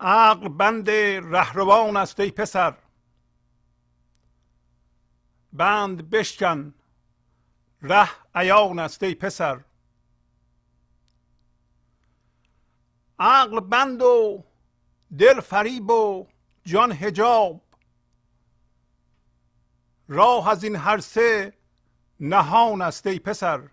عقل بند رهروان است ای پسر. بند بشکن ره عیان است ای پسر. عقل بند و دل فریب و جان هجاب راه از این هر سه نهان است ای پسر.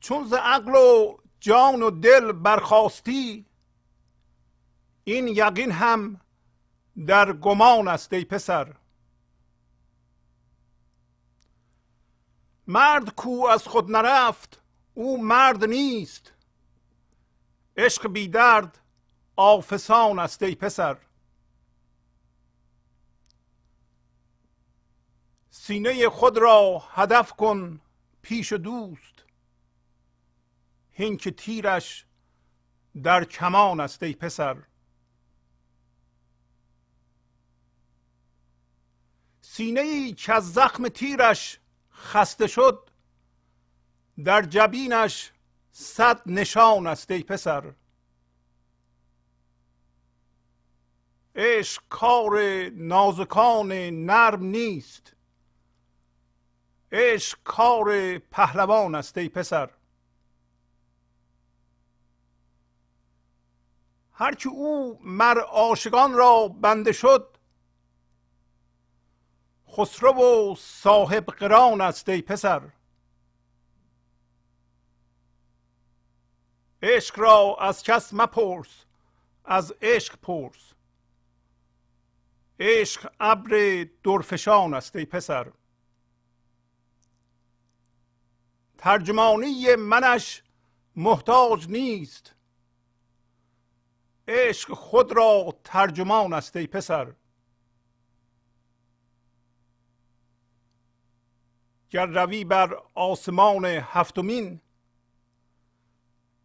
چون ز عقل و جان و دل برخواستی این یقین هم در گمان است ای پسر. مرد کو از خود نرفت او مرد نیست. عشق بی درد آفسان است ای پسر. سینه خود را هدف کن پیش دوست. هین که تیرش در کمان است ای پسر. سینه ای که از زخم تیرش خسته شد در جبینش صد نشان است ای پسر. عشق کار نازکان نرم نیست. عشق کار پهلوان است ای پسر. هر که او مر عاشقان را بنده شد خسرو و صاحب قران است ای پسر. عشق را از کس مپرس از عشق پرس. عشق ابر درفشان است ای پسر. ترجمانی منش محتاج نیست. عشق خود را ترجمان است ای پسر. گر روی بر آسمان هفتمین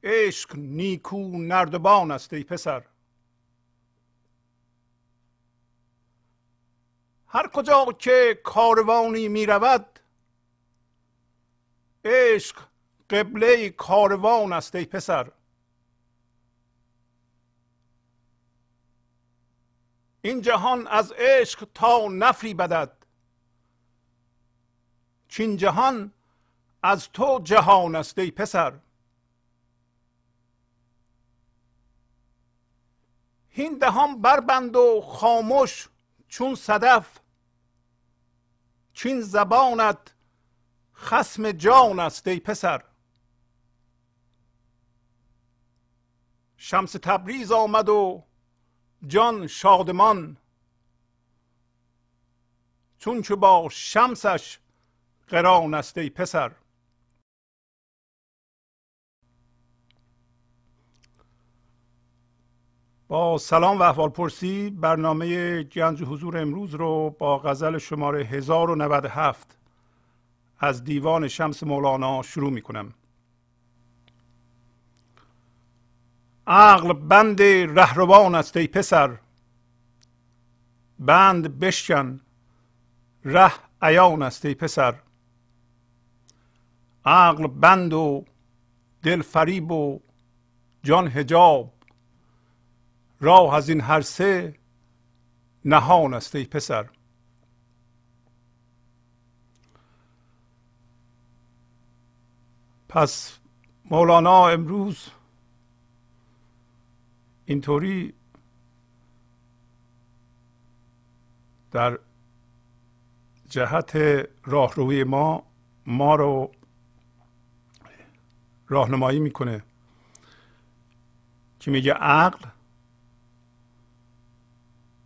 عشق نیکو نردبان است ای پسر. هر کجا که کاروانی می رود عشق قبله کاروان است ای پسر. این جهان از عشق تا نفری بدد. چین جهان از تو جهان است ای پسر. هین دهان بربند و خاموش چون صدف. چین زبانت خسم جان است ای پسر. شمس تبریز آمد و جان شادمان. چون که با شمسش قران است ای پسر. با سلام و احوال پرسی برنامه گنج حضور امروز رو با غزل شماره 1097 از دیوان شمس مولانا شروع می کنم عقل بند رهروان است ای پسر. بند بشکن ره عیان است ای پسر. عقل بند و دل فریب و جان هجاب راه از این هر سه نهان است ای پسر. پس مولانا امروز اینطوری در جهت راهروی ما ما رو راهنمایی می‌کنه که میگه عقل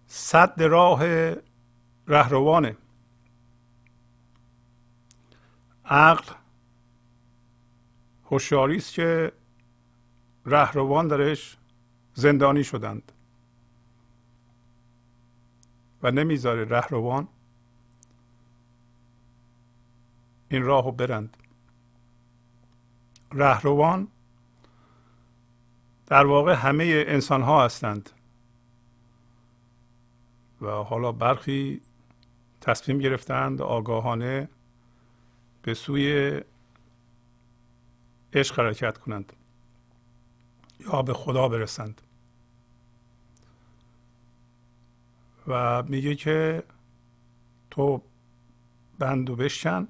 صد راه رهروانه. عقل هوشیاری است که رهروان درش زندانی شدند. و نمی‌ذاره رهروان این راه رو برند. رهروان در واقع همه انسان ها هستند. و حالا برخی تصمیم گرفتند آگاهانه به سوی عشق حرکت کنند. یا به خدا برسند. و میگه که تو بند و بشکن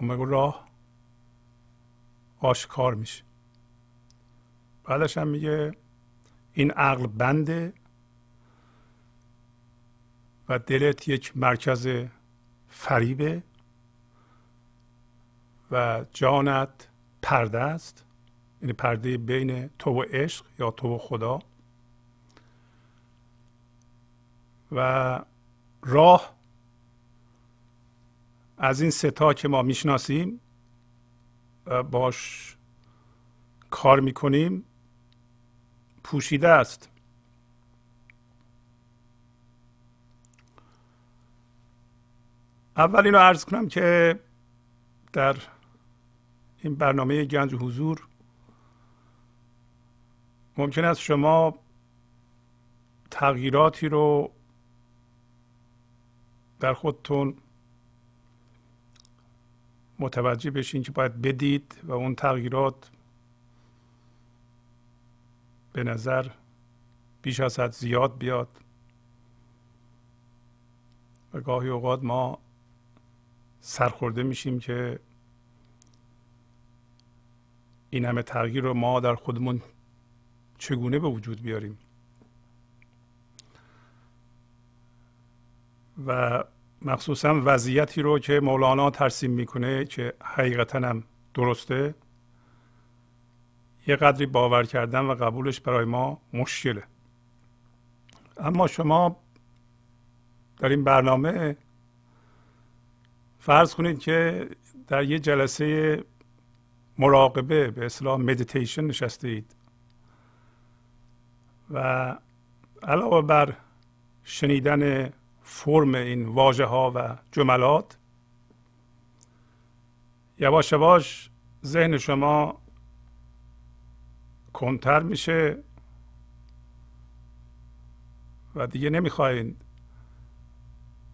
اون راه آشکار میشه. بعدش هم میگه این عقل بنده و دلت یک مرکز فریبه و جانت پرده است. یعنی پرده بین تو و عشق یا تو و خدا. و راه از این ستا که ما می‌شناسیم باش کار می‌کنیم پوشیده است. اول اینو عرض کنم که در این برنامه گنج حضور ممکن است شما تغییراتی رو در خودتون متوجه بشین که باید بدید و اون تغییرات به نظر بیش از حد زیاد بیاد. و گاهی اوقات ما سرخورده میشیم که این همه تغییر رو ما در خودمون چگونه به وجود بیاریم؟ و مخصوصا وضعیتی رو که مولانا ترسیم می‌کنه که حقیقتا هم درسته یه قدری باور کردن و قبولش برای ما مشکله. اما شما در این برنامه فرض کنید که در یه جلسه مراقبه به اصطلاح مدیتیشن نشسته اید و علاوه بر شنیدن فرم این واژه ها و جملات یواش یواش ذهن شما کنتر میشه و دیگه نمی‌خواین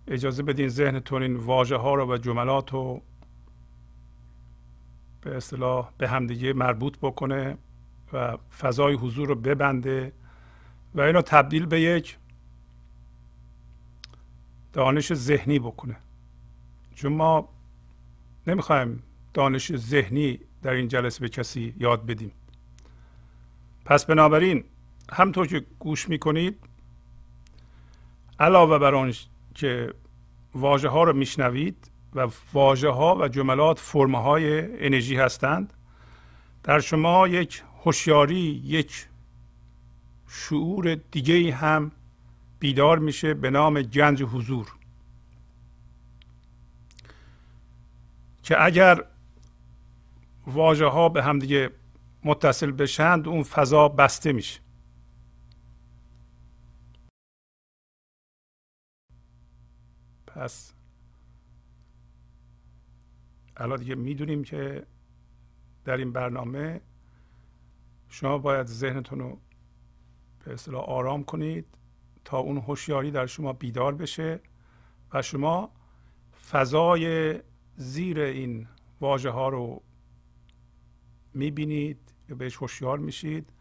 اجازه بدین ذهنتون این واژه ها رو و جملات رو به اصطلاح به همدیگه مربوط بکنه و فضای حضور رو ببنده. و اینو تبدیل به یک دانش ذهنی بکنه. چون ما نمی‌خوایم دانش ذهنی در این جلسه به کسی یاد بدیم. پس بنابراین همطور که گوش می‌کنید علاوه بر آن که واژه ها رو میشنوید و واژه ها و جملات فرم های انرژی هستند در شما یک هوشیاری یک شعور دیگه هم بیدار میشه به نام گنج حضور. که اگر واژه ها به هم دیگه متصل بشند اون فضا بسته میشه. پس الان دیگه می‌دونیم که در این برنامه شما باید ذهنتون رو به اصطلاح آرام کنید تا اون هوشیاری در شما بیدار بشه و شما فضای زیر این واژه ها رو می‌بینید یا بهش هوشیار میشید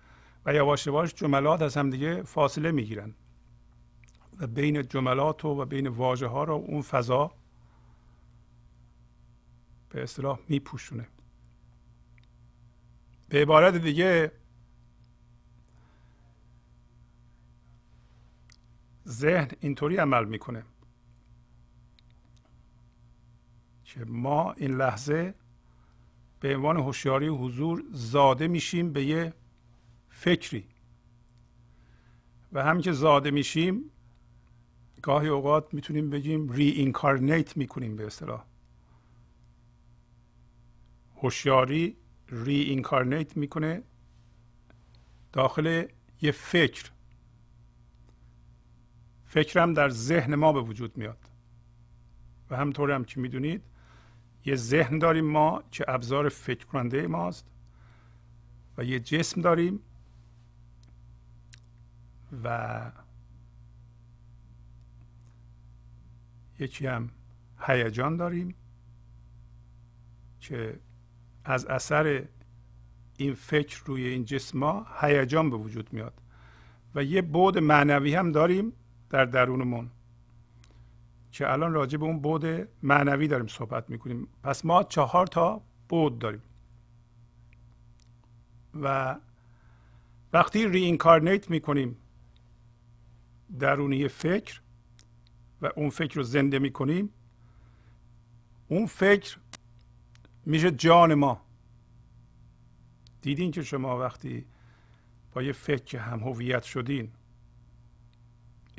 و یواش یواش جملات از هم دیگه فاصله می‌گیرن و بین جملات و, و بین واژه ها رو اون فضا به اصطلاح میپوشونه. به عبارت دیگه ذهن اینطوری عمل می‌کنه. که ما این لحظه به عنوان هوشیاری حضور زاده میشیم به یه فکری. و همین که زاده میشیم گاهی اوقات می‌تونیم بگیم ری اینکارنیت می‌کنیم به اصطلاح. هوشیاری ری اینکارنیت می‌کنه داخل یه فکر. فکرم در ذهن ما به وجود میاد. و همطور هم که می‌دونید یه ذهن داریم ما که ابزار فکر کننده ماست و یه جسم داریم و یکی هم هیجان داریم که از اثر این فکر روی این جسم ها هیجان به وجود میاد. و یه بود معنوی هم داریم در درونمون. که الان راجع به اون بود معنوی داریم صحبت می‌کنیم. پس ما چهار تا بود داریم. و وقتی ری اینکارنیت می‌کنیم درونی فکر و اون فکر رو زنده می‌کنیم اون فکر میشه جان ما. دیدین که شما وقتی با یه فکر هم هویت شدین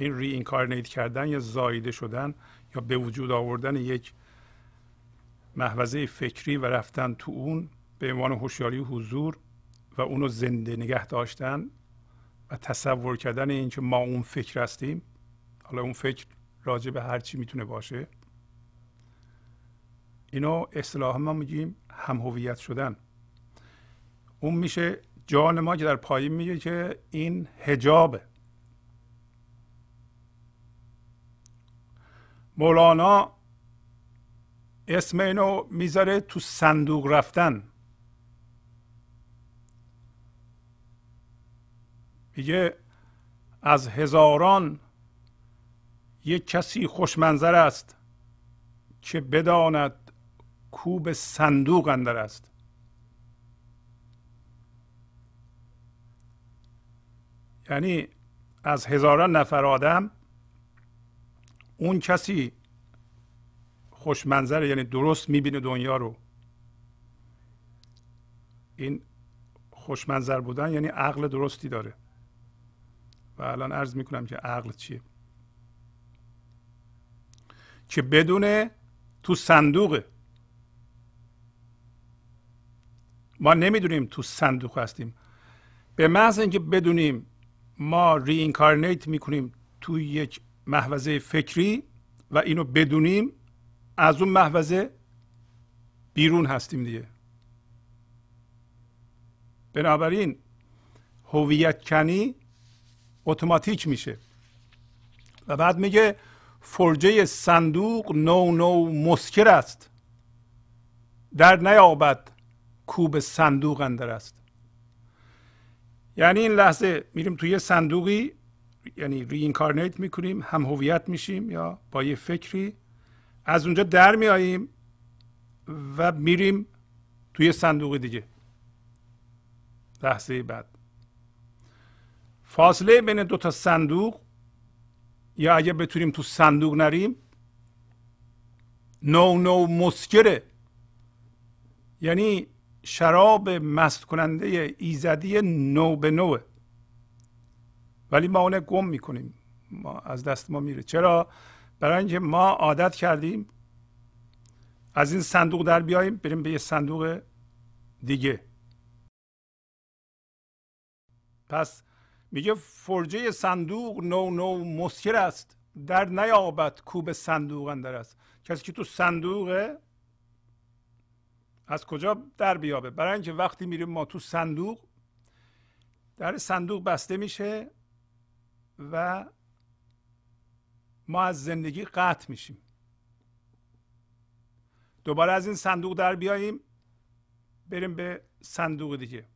این ری کردن یا زایده شدن یا به وجود آوردن یک محوزه فکری و رفتن تو اون به عنوان هوشیاری حضور و اونو زنده نگه داشتن و تصور کردن اینکه ما اون فکر هستیم حالا اون فکر راجع به هر چی می‌تونه باشه. اینو اصطلاحا ما میگیم هم هویت شدن. اون میشه جان ما که در پایین میگه که این هجابه مولانا اسم اینو می‌ذاره تو صندوق رفتن. میگه از هزاران یک کسی خوشمنظر است که بداند کوب صندوق اندر است. یعنی از هزاران نفر آدم اون کسی خوشمنظره یعنی درست می‌بینه دنیا رو. این خوشمنظر بودن یعنی عقل درستی داره. و الان عرض می‌کنم که عقل چیه؟ که بدونه تو صندوقه ما نمی‌دونیم تو صندوق هستیم. به محض اینکه بدونیم ما ری می‌کنیم تو یک محوزه فکری و اینو بدونیم از اون محوزه بیرون هستیم دیگه. بنابراین هویت کنی اتوماتیک میشه. و بعد میگه فرجه صندوق نو نو مسکر است. در نیابد کوب صندوق اندر است. یعنی این لحظه میریم توی صندوقی یعنی رینکارنیت می‌کنیم هم هویت میشیم یا با یه فکری. از اونجا در میاییم و میریم توی صندوق دیگه. لحظه بعد. فاصله بین دو تا صندوق یا اگه بتونیم تو صندوق نریم نو نو مسکره. یعنی شراب مست کننده ایزدی نو به نوه. ولی ما اون گم می‌کنیم. ما از دست ما میره. چرا؟ برای اینکه ما عادت کردیم از این صندوق در بیاییم بریم به یه صندوق دیگه. پس میگه فرجه صندوق نو نو مسکر است. در نیابد کوب صندوق اندر است. کسی که تو صندوق از کجا در بیابه؟ برای اینکه وقتی میریم ما تو صندوق در صندوق بسته میشه. و ما از زندگی قطع میشیم. دوباره از این صندوق در بیاییم بریم به صندوق دیگه.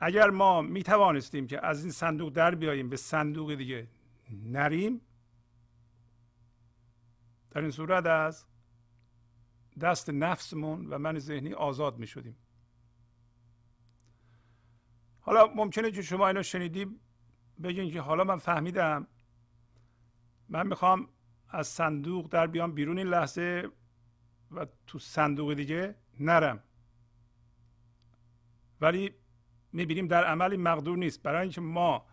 اگر ما می توانستیم که از این صندوق در بیاییم به صندوق دیگه نریم در این صورت از دست نفسمون و من ذهنی آزاد می شدیم حالا ممکنه که شما اینو شنیدیم بگین که حالا من فهمیدم. من می‌خوام از صندوق در بیام بیرون این لحظه و تو صندوق دیگه نرم. ولی می‌بینیم در عمل این مقدور نیست. برای اینکه ما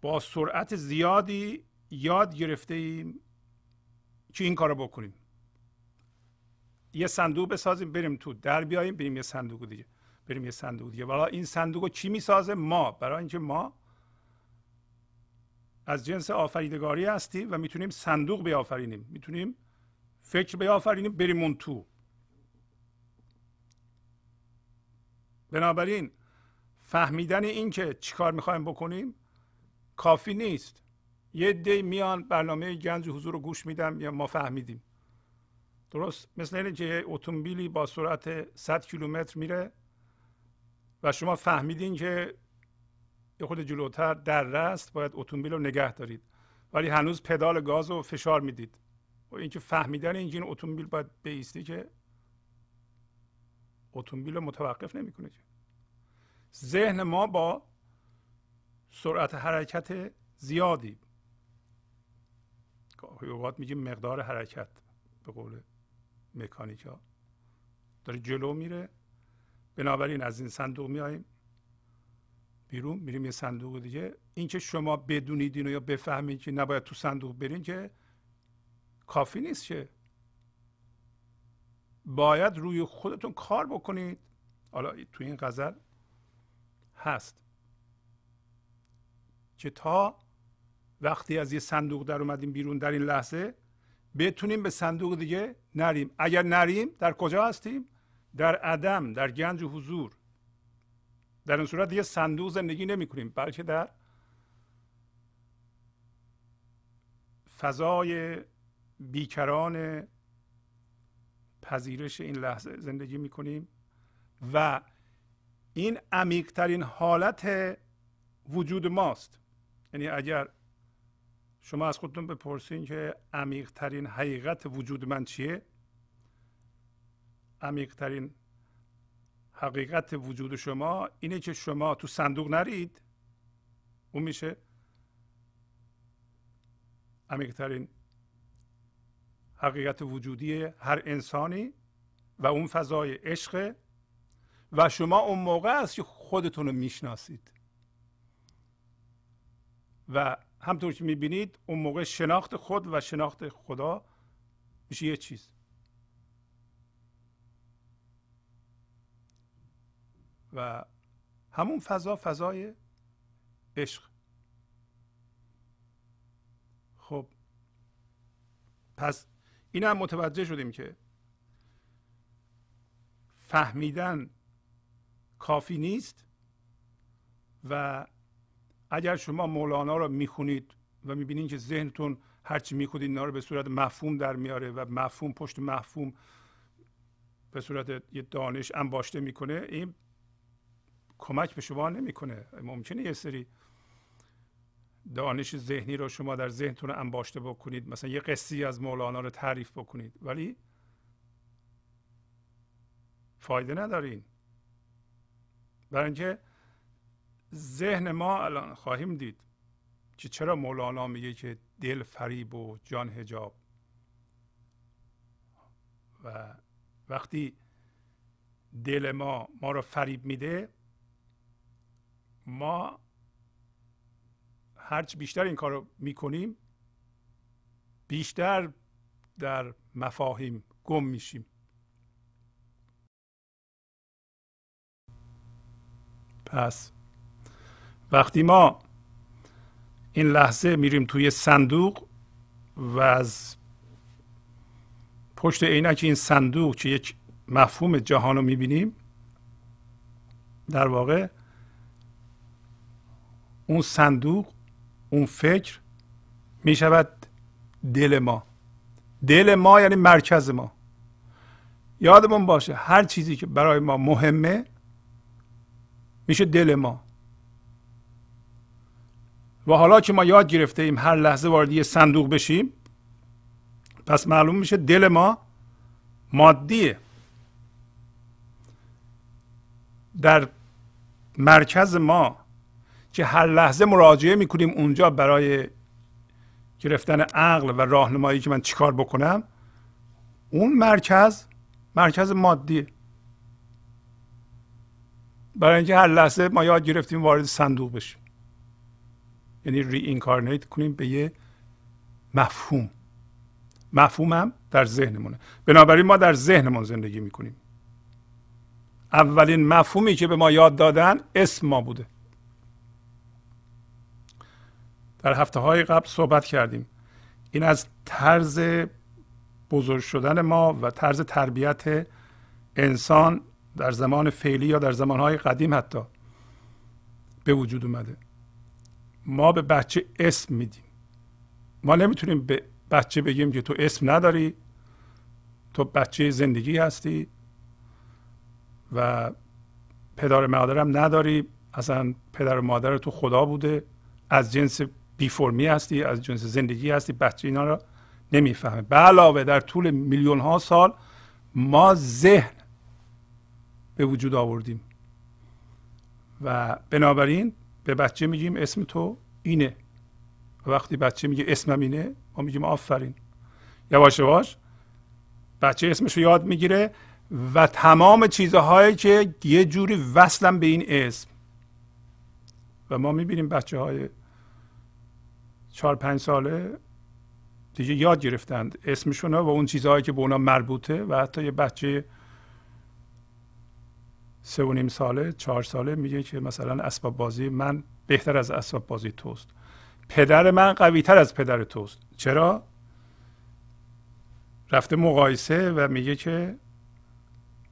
با سرعت زیادی یاد گرفته ایم که این کارو بکنیم. یه صندوق بسازیم بریم تو در بیاییم بریم یه صندوق دیگه. بریم یه صندوق دیگه. والا این صندوق رو چی می‌سازه؟ ما. برای اینکه ما از جنس آفریدگاری هستیم و می‌تونیم صندوق بیافرینیم. می‌تونیم فکر بیافرینیم بریم اون تو. بنابراین فهمیدن این که چیکار می‌خوایم بکنیم کافی نیست. یه دی میان برنامه گنج حضور رو گوش میدم یا ما فهمیدیم. درست مثل اینه که اتومبیلی با سرعت 100 کیلومتر میره و شما فهمیدین که یه خود جلوتر در است باید اتومبیل رو نگه دارید. ولی هنوز پدال گاز رو فشار می‌دید. و اینکه فهمیدن اینکه این اتومبیل باید بیستی که اتومبیل رو متوقف نمی‌کنه ذهن ما با سرعت حرکت زیادی. گاهی اوقات میگیم مقدار حرکت به قول مکانیکا. داره جلو میره. بنابراین از این صندوق میاییم بیرون میریم یه صندوق دیگه. اینکه شما بدونید اینو یا بفهمید که نباید تو صندوق برین که کافی نیست که. باید روی خودتون کار بکنید. حالا تو این غزل هست. که تا وقتی از یه صندوق در اومدیم بیرون در این لحظه بتونیم به صندوق دیگه نریم. اگر نریم در کجا هستیم؟ در عدم در گنج و حضور. در این صورت یه صندوق زندگی نمی کنیم بلکه در فضای بیکران پذیرش این لحظه زندگی می کنیم و این عمیقترین حالت وجود ماست. یعنی اگر شما از خودتون بپرسین که عمیقترین حقیقت وجود من چیه عمیقترین حقیقت وجود شما اینه که شما تو صندوق نرید. اون میشه عمیقترین حقیقت وجودی هر انسانی و اون فضای عشق. و شما اون موقع است که خودتون رو می‌شناسید. و همطور که می‌بینید اون موقع شناخت خود و شناخت خدا میشه یه چیز. و همون فضا فضای عشق. خب پس این هم متوجه شدیم که فهمیدن کافی نیست و اگر شما مولانا رو می‌خونید و می‌بینید که ذهنتون هرچی می‌خونید اینا رو به صورت مفهوم در میاره و مفهوم پشت مفهوم به صورت یه دانش انباشته می‌کنه این کمک به شما نمی‌کنه. ممکنه یه سری دانش ذهنی رو شما در ذهنتون انباشته بکنید. مثلا یه قصی از مولانا رو تعریف بکنید. ولی فایده ندارین. برای اینکه ذهن ما الان خواهیم دید که چرا مولانا میگه که دل فریب و جان هجاب و وقتی دل ما ما رو فریب میده ما هرچی بیشتر این کار رو می‌کنیم بیشتر در مفاهیم گم میشیم. پس وقتی ما این لحظه میریم توی صندوق و از پشت عینک این صندوق که یک مفهوم جهان رو می‌بینیم در واقع اون صندوق اون فکر می‌شود دل ما. دل ما یعنی مرکز ما. یادمون باشه هر چیزی که برای ما مهمه میشه دل ما. و حالا که ما یاد گرفته ایم هر لحظه وارد یه صندوق بشیم پس معلوم میشه دل ما مادیه. در مرکز ما که هر لحظه مراجعه می‌کنیم اونجا برای گرفتن عقل و راهنمایی که من چیکار بکنم اون مرکز مرکز مادیه. برای اینکه هر لحظه ما یاد گرفتیم وارد صندوق بشیم. یعنی ری اینکارنیت کنیم به یه مفهوم. مفهوم هم در ذهنمونه. بنابراین ما در ذهنمون زندگی می‌کنیم. اولین مفهومی که به ما یاد دادن اسم ما بوده. در هفته های قبل صحبت کردیم. این از طرز بزرگ شدن ما و طرز تربیت انسان در زمان فعلی یا در زمانهای قدیم حتی به وجود اومده. ما به بچه اسم میدیم. ما نمی‌تونیم به بچه بگیم که تو اسم نداری تو بچه زندگی هستی و پدر مادرم نداری. اصلا پدر و مادر تو خدا بوده. از جنس بی فرمی هستی از جنس زندگی هستی بچه اینا رو نمی‌فهمه به علاوه در طول میلیون ها سال ما ذهن به وجود آوردیم. و بنابراین به بچه میگیم اسم تو اینه. و وقتی بچه میگه اسمم اینه ما میگیم آفرین. یواش یواش بچه اسمش رو یاد می‌گیره و تمام چیزهایی که یه جوری وصلن به این اسم. و ما می‌بینیم بچه های چهار پنج ساله دیگه یاد گرفتند اسمشون و اون چیزهایی که به اونا مربوطه و حتی یه بچه سه و نیم ساله چهار ساله میگه که مثلا اسباب بازی من بهتر از اسباب بازی توست. پدر من قوی تر از پدر توست. چرا؟ رفته مقایسه و میگه که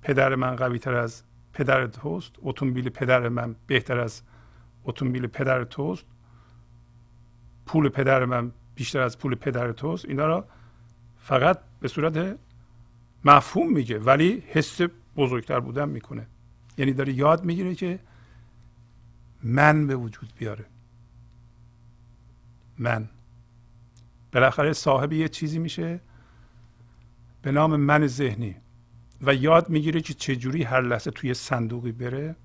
پدر من قوی تر از پدر توست. اتومبیل پدر من بهتر از اتومبیل پدر توست. پول پدر من بیشتر از پول پدر توست اینا را فقط به صورت مفهوم میگه ولی حس بزرگتر بودن می‌کنه. یعنی داره یاد می‌گیره که من به وجود بیاره. من. بالاخره صاحب یه چیزی میشه به نام من ذهنی. و یاد می‌گیره که چجوری هر لحظه توی صندوقی بره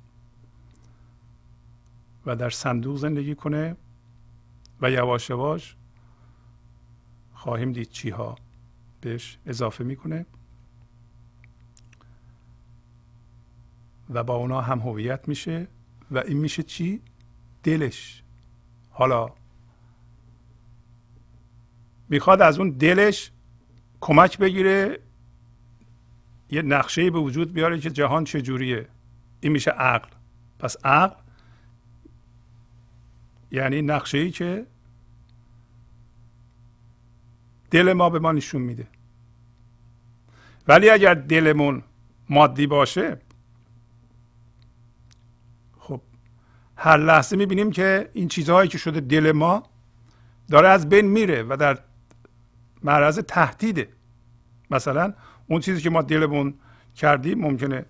و در صندوق زندگی کنه. و یواش یواش خواهیم دید چی ها بهش اضافه می‌کنه. و با اونا هم هویت میشه و این میشه چی؟ دلش. حالا می‌خواد از اون دلش کمک بگیره یه نقشه به وجود بیاره که جهان چجوریه. این میشه عقل. پس عقل یعنی نقشه ای که دل ما به ما نشون میده. ولی اگر دلمون مادی باشه خب هر لحظه می‌بینیم که این چیزهایی که شده دل ما داره از بین میره و در معرض تهدیده. مثلا اون چیزی که ما دلمون کردیم ممکنه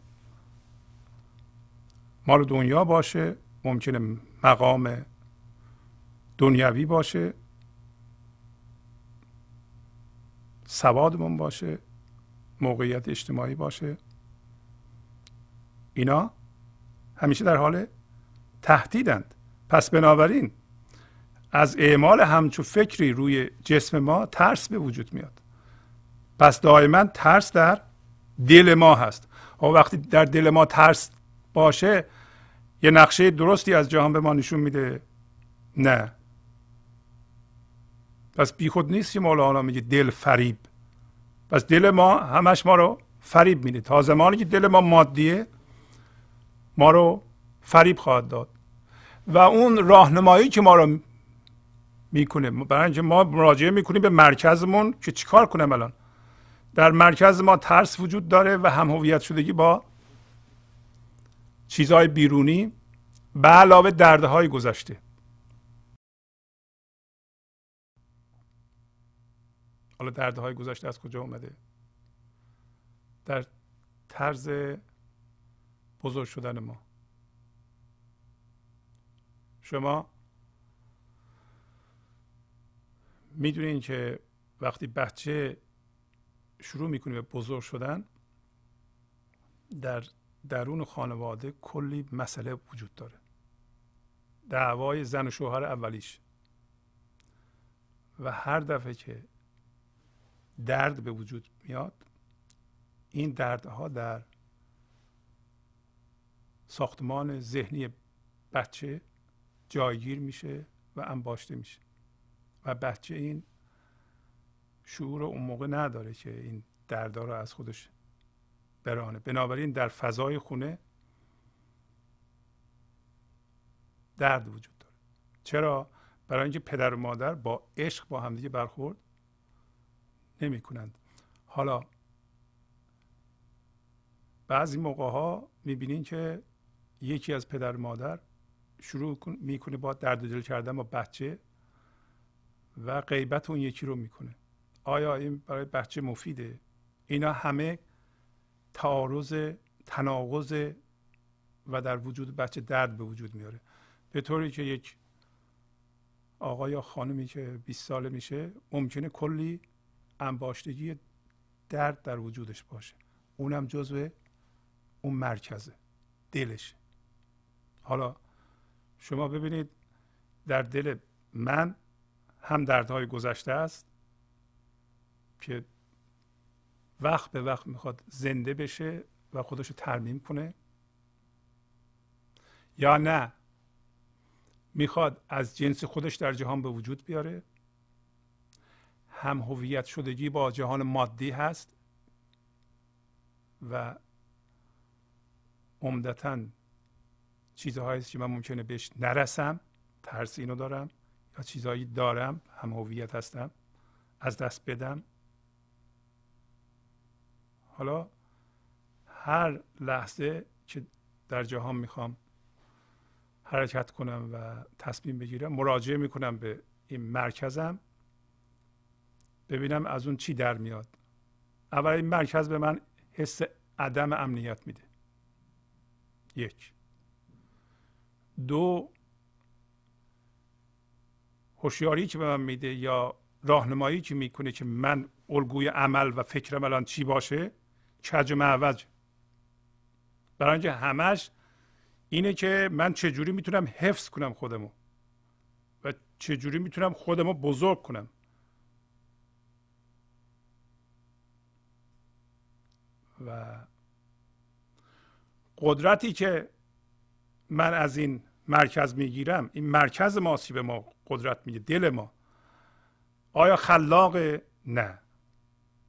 مال دنیا باشه ممکنه مقام دنیوی باشه سوادمون باشه موقعیت اجتماعی باشه. اینا همیشه در حال تهدیدند. پس بنابراین از اعمال همچو فکری روی جسم ما ترس به وجود میاد. پس دائما ترس در دل ما هست. و وقتی در دل ما ترس باشه یه نقشه درستی از جهان به ما نشون میده. نه. پس بیخود نیست که مولانا میگه دل فریب. پس دل ما همش ما رو فریب میده. تا زمانی که دل ما مادیه ما رو فریب خواهد داد. و اون راهنمایی که ما رو می‌کنه برای اینکه ما مراجعه می‌کنیم به مرکزمون که چیکار کنم الان؟ در مرکز ما ترس وجود داره و هم هویت شدگی با چیزهای بیرونی به علاوه دردهای گذشته. حالا دردهای گذشته از کجا اومده؟ در طرز بزرگ شدن ما. شما می‌دونین که وقتی بچه شروع می‌کنی به بزرگ شدن در درون خانواده کلی مسئله وجود داره. دعوای زن و شوهر اولیش. و هر دفعه که درد به وجود میاد. این دردها در ساختمان ذهنی بچه جایگیر میشه و انباشته میشه. و بچه این شعور اون موقع نداره که این دردا رو از خودش برانه بنابراین در فضای خونه درد وجود داره. چرا؟ برای اینکه پدر و مادر با عشق با همدیگه برخورد. نمی کنند حالا بعضی موقع ها می‌بینین که یکی از پدر مادر شروع می‌کنه با درد دل کردن با بچه و غیبت اون یکی رو می‌کنه. آیا این برای بچه مفیده؟ اینا همه تعارض تناقض و در وجود بچه درد به وجود میاره. به طوری که یک آقا یا خانمی که 20 ساله میشه ممکنه کلی انباشتگی درد در وجودش باشه. اونم جزو اون مرکزه. دلش حالا شما ببینید در دل من هم دردهای گذشته است که وقت به وقت می‌خواد زنده بشه و خودش رو ترمیم کنه. یا نه می‌خواد از جنس خودش در جهان به وجود بیاره. هم هویت شدگی با جهان مادی هست و عمدتا چیزهایی که من ممکنه بهش نرسم ترس اینو دارم یا چیزهایی دارم هم هویت هستم از دست بدم. حالا هر لحظه که در جهان می‌خوام حرکت کنم و تصمیم بگیرم مراجعه می‌کنم به این مرکزم. ببینم از اون چی در میاد. اول این مرکز به من حس عدم امنیت میده. یک. دو هوشیاری که به من میده یا راهنمایی که می‌کنه که من الگوی عمل و فکرم الان چی باشه؟ کج و معوج برای اینکه همش اینه که من چجوری می‌تونم حفظ کنم خودمو و چجوری می‌تونم خودمو بزرگ کنم. و قدرتی که من از این مرکز می‌گیرم این مرکز ماسی به ما قدرت میده دل ما. آیا خلاق؟ نه.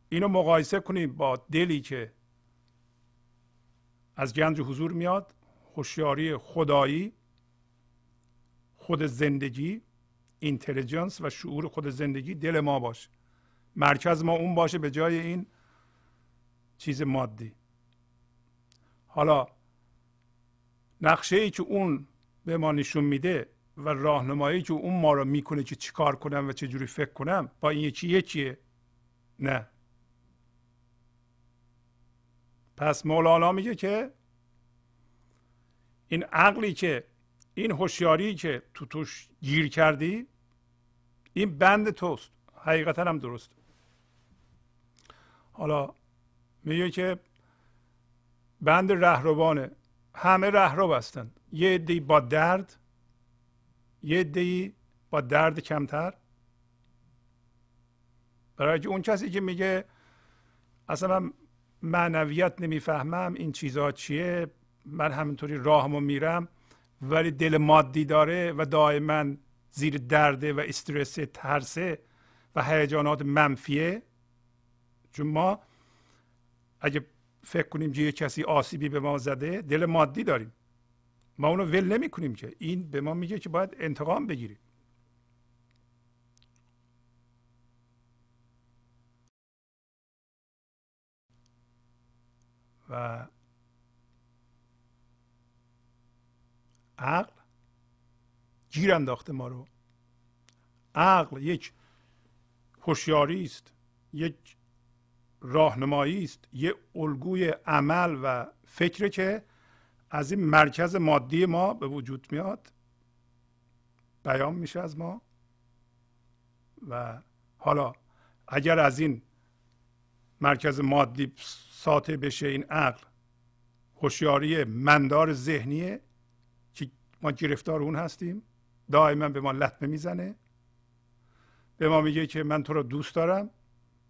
اینو مقایسه کنیم با دلی که از گنج حضور میاد هوشیاری خدایی خود زندگی اینتلیجنس و شعور خود زندگی دل ما باشه مرکز ما اون باشه به جای این چیز مادی. حالا نقشه ای که اون به ما نشون میده و راهنمایی که اون ما رو می‌کنه که چیکار کنم و چجوری فکر کنم با این یکی یکیه. نه. پس مولانا میگه که این عقلی که این هوشیاری که تو توش گیر کردی این بند توست. حقیقتا هم درست. حالا میگه که بند رهروانه همه رهرو هستند یه عدهای با درد یه عدهای با درد کمتر. برای اون کسی که میگه اصلا من معنویت نمی‌فهمم این چیزها چیه من همینطوری راهمو میرم ولی دل مادی داره و دائما زیر درده و استرس ترسه و هیجانات منفیه. چون ما اگه فکر کنیم که یه کسی آسیبی به ما زده دل مادی داریم. ما اونو ول نمی کنیم که. این به ما میگه که باید انتقام بگیریم. و عقل گیر انداخته ما رو. عقل یک هوشیاری است. یک راهنمایی است یه الگوی عمل و فکره که از این مرکز مادی ما به وجود میاد. بیان میشه از ما. و حالا اگر از این مرکز مادی ساطع بشه این عقل هوشیاری مندار ذهنیه که ما گرفتار اون هستیم. دائما به ما لطمه می‌زنه. به ما میگه که من تو رو دوست دارم.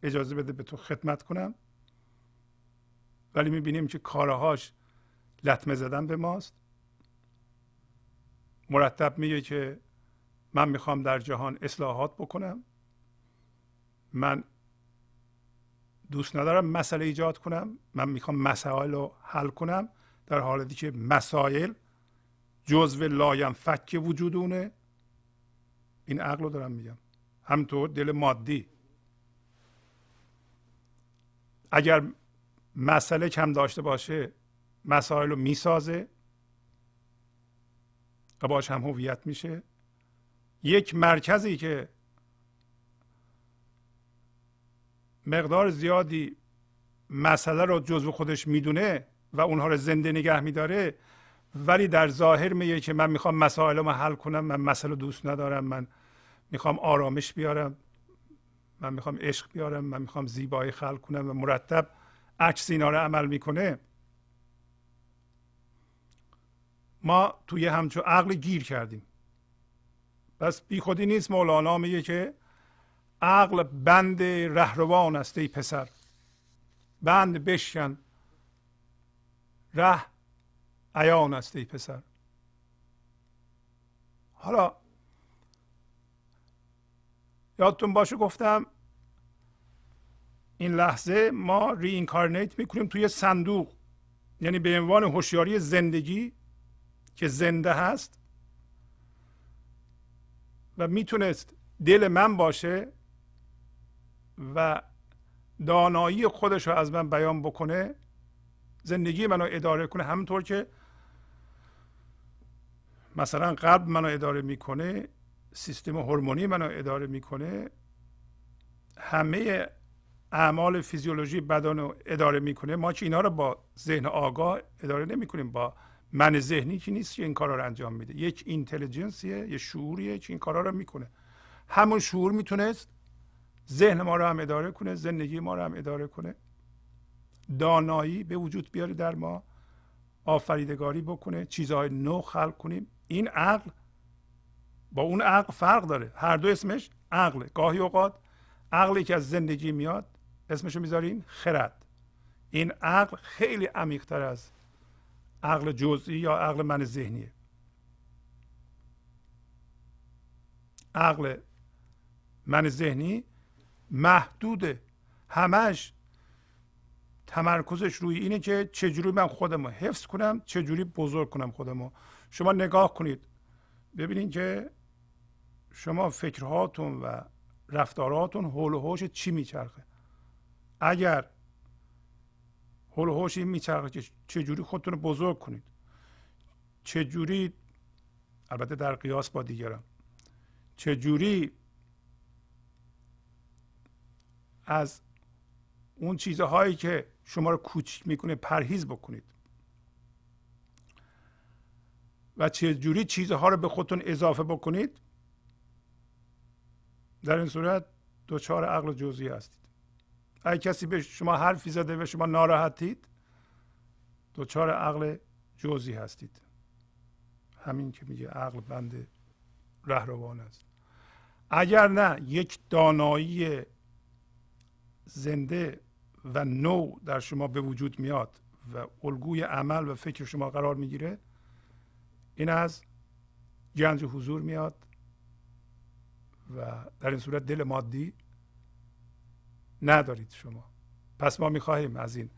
اجازه بده به تو خدمت کنم. ولی می‌بینیم که کارهاش لطمه زدن به ماست. مرتب میگه که من می‌خوام در جهان اصلاحات بکنم. من دوست ندارم مسئله ایجاد کنم. من می‌خوام مسائل رو حل کنم. در حالتی که مسائل جزو لایم فک وجودونه این عقل رو دارم میگم. همطور دل مادی. اگر مسئله کم داشته باشه مسائل رو می‌سازه و باش هم هویت میشه. یک مرکزی که مقدار زیادی مسئله رو جزو خودش می‌دونه و اونها رو زنده نگه میداره ولی در ظاهر میگه که من می‌خوام مسائلمو حل کنم من مسئله دوست ندارم من می‌خوام آرامش بیارم. من می‌خوام عشق بیارم من می‌خوام زیبایی خلق کنم و مرتب عکس اینا رو عمل می‌کنه. ما توی همچون عقل گیر کردیم. پس بی خودی نیست مولانا میگه که عقل بند رهروان است ای پسر. بند بشکن. ره عیان است ای پسر. حالا یادتون باشه گفتم این لحظه ما ری اینکارنیت می‌کنیم توی صندوق. یعنی به عنوان هوشیاری زندگی که زنده هست و می‌تونست دل من باشه و دانایی خودش رو از من بیان بکنه زندگی منو اداره کنه. همونطور که مثلا قلب منو اداره می‌کنه سیستم هورمونی منو اداره می‌کنه همه اعمال فیزیولوژی بدن رو اداره می‌کنه. ما که اینا رو با ذهن آگاه اداره نمی‌کنیم با من ذهنی که نیست که این کارا رو انجام میده. یک اینتلیجنسیه یه شعوریه که این کارا رو می‌کنه. همون شعور می‌تونست ذهن ما رو هم اداره کنه زندگی ما رو هم اداره کنه. دانایی به وجود بیاره در ما آفریدگاری بکنه چیزهای نو خلق کنیم. این عقل با اون عقل فرق داره. هر دو اسمش عقله. گاهی اوقات عقلی که از زندگی میاد اسمشو می‌ذارین خرد. این عقل خیلی عمیقتر از عقل جزئی یا عقل من ذهنیه. عقل من ذهنی محدوده همش تمرکزش روی اینه که چجوری من خودم رو حفظ کنم چجوری بزرگ کنم خودم رو شما نگاه کنید. ببینید که شما فکرهاتون و رفتاراتون حول و حوش چی میچرخه؟ اگر حول و حوش این میچرخه که چجوری خودتون رو بزرگ کنید؟ چجوری البته در قیاس با دیگران. چجوری از اون چیزهایی که شما رو کوچک می‌کنه پرهیز بکنید؟ و چه جوری چیزها رو به خودتون اضافه بکنید؟ در این صورت دوچار عقل جزئی هستید. اگه کسی به شما حرفی زده و شما ناراحتید دوچار عقل جزئی هستید. همین که میگه عقل بند رهروان است. اگر نه یک دانایی زنده و نو در شما به وجود میاد و الگوی عمل و فکر شما قرار می‌گیره این از گنج حضور میاد و در این صورت دل مادی ندارید شما. پس ما می‌خواهیم از این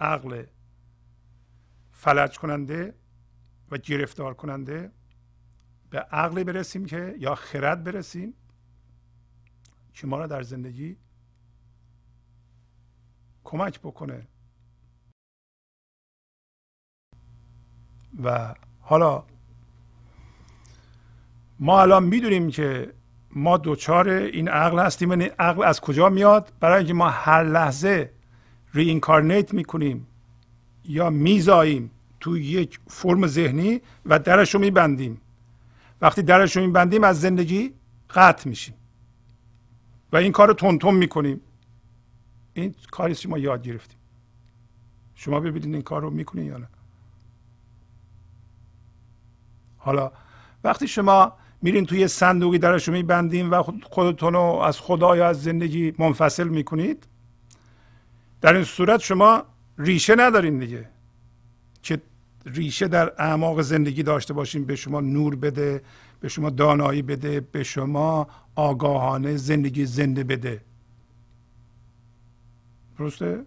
عقل فلج کننده و گرفتار کننده به عقلی برسیم که یا خرد برسیم که ما را در زندگی کمک بکنه. و حالا ما الان می‌دونیم که ما دوچار این عقل هستیم. این عقل از کجا میاد؟ برای اینکه ما هر لحظه ری اینکارنیت می‌کنیم یا میزاییم تو یک فرم ذهنی و درش رو میبندیم. وقتی درش رو میبندیم از زندگی قطع میشیم و این کار رو تون می‌کنیم. این کاری که ما یاد گرفتیم. شما ببینید این کار رو می‌کنین یا نه. حالا وقتی شما میرین توی صندوقی درش رو میبندین و خودتون رو از خدا یا از زندگی منفصل می‌کنید. در این صورت شما ریشه ندارین دیگه که ریشه در اعماق زندگی داشته باشین. به شما نور بده به شما دانایی بده به شما آگاهانه زندگی زنده بده. درسته؟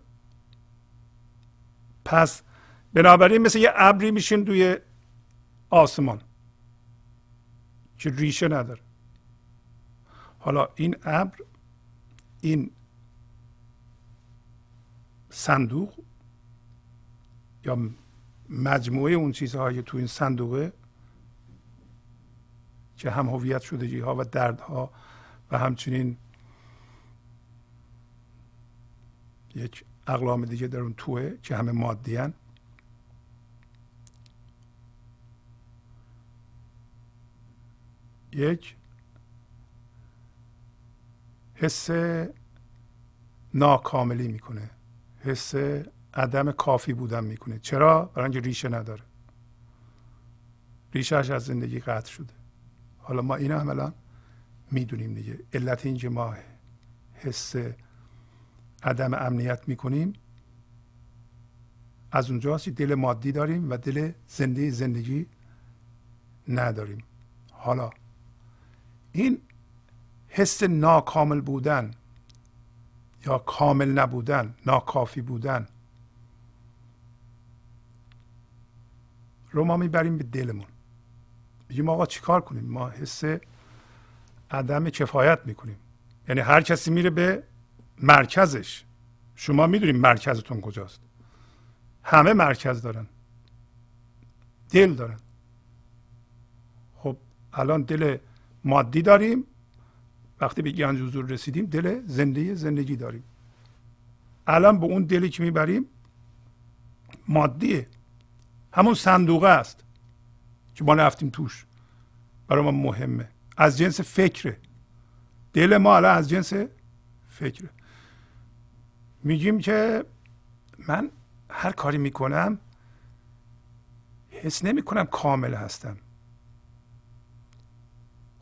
پس بنابراین مثل یه ابری میشین روی آسمان. که ریشه نداره. حالا این ابر این صندوق یا مجموعه اون چیزهایی تو این صندوقه که هم هویت شدگی ها و دردها و همچنین یک اقلام دیگه در اون توه که همه مادی یک. حس ناکاملی می‌کنه. حس عدم کافی بودن می‌کنه. چرا؟ برای اینکه ریشه نداره. ریشهش از زندگی قطع شده. حالا ما این هم الان می‌دونیم دیگه. علت اینکه ما حس عدم امنیت می‌کنیم از اونجاست دل مادی داریم و دل زنده زندگی نداریم. حالا این حس ناکامل بودن یا کامل نبودن ناکافی بودن رو ما می‌بریم به دلمون. بگیم آقا چیکار کنیم؟ ما حس عدم کفایت می‌کنیم. یعنی هر کسی میره به مرکزش. شما می‌دونید مرکزتون کجاست. همه مرکز دارن. دل دارن. خب الان دل مادی داریم. وقتی به گنج حضور رسیدیم دل زنده زندگی داریم. الان به اون دلی که می‌بریم مادیه. همون صندوقه است که ما رفتیم توش. برای ما مهمه. از جنس فکره. دل ما الان از جنس فکره. میگیم که من هر کاری می‌کنم حس نمی‌کنم کامل هستم.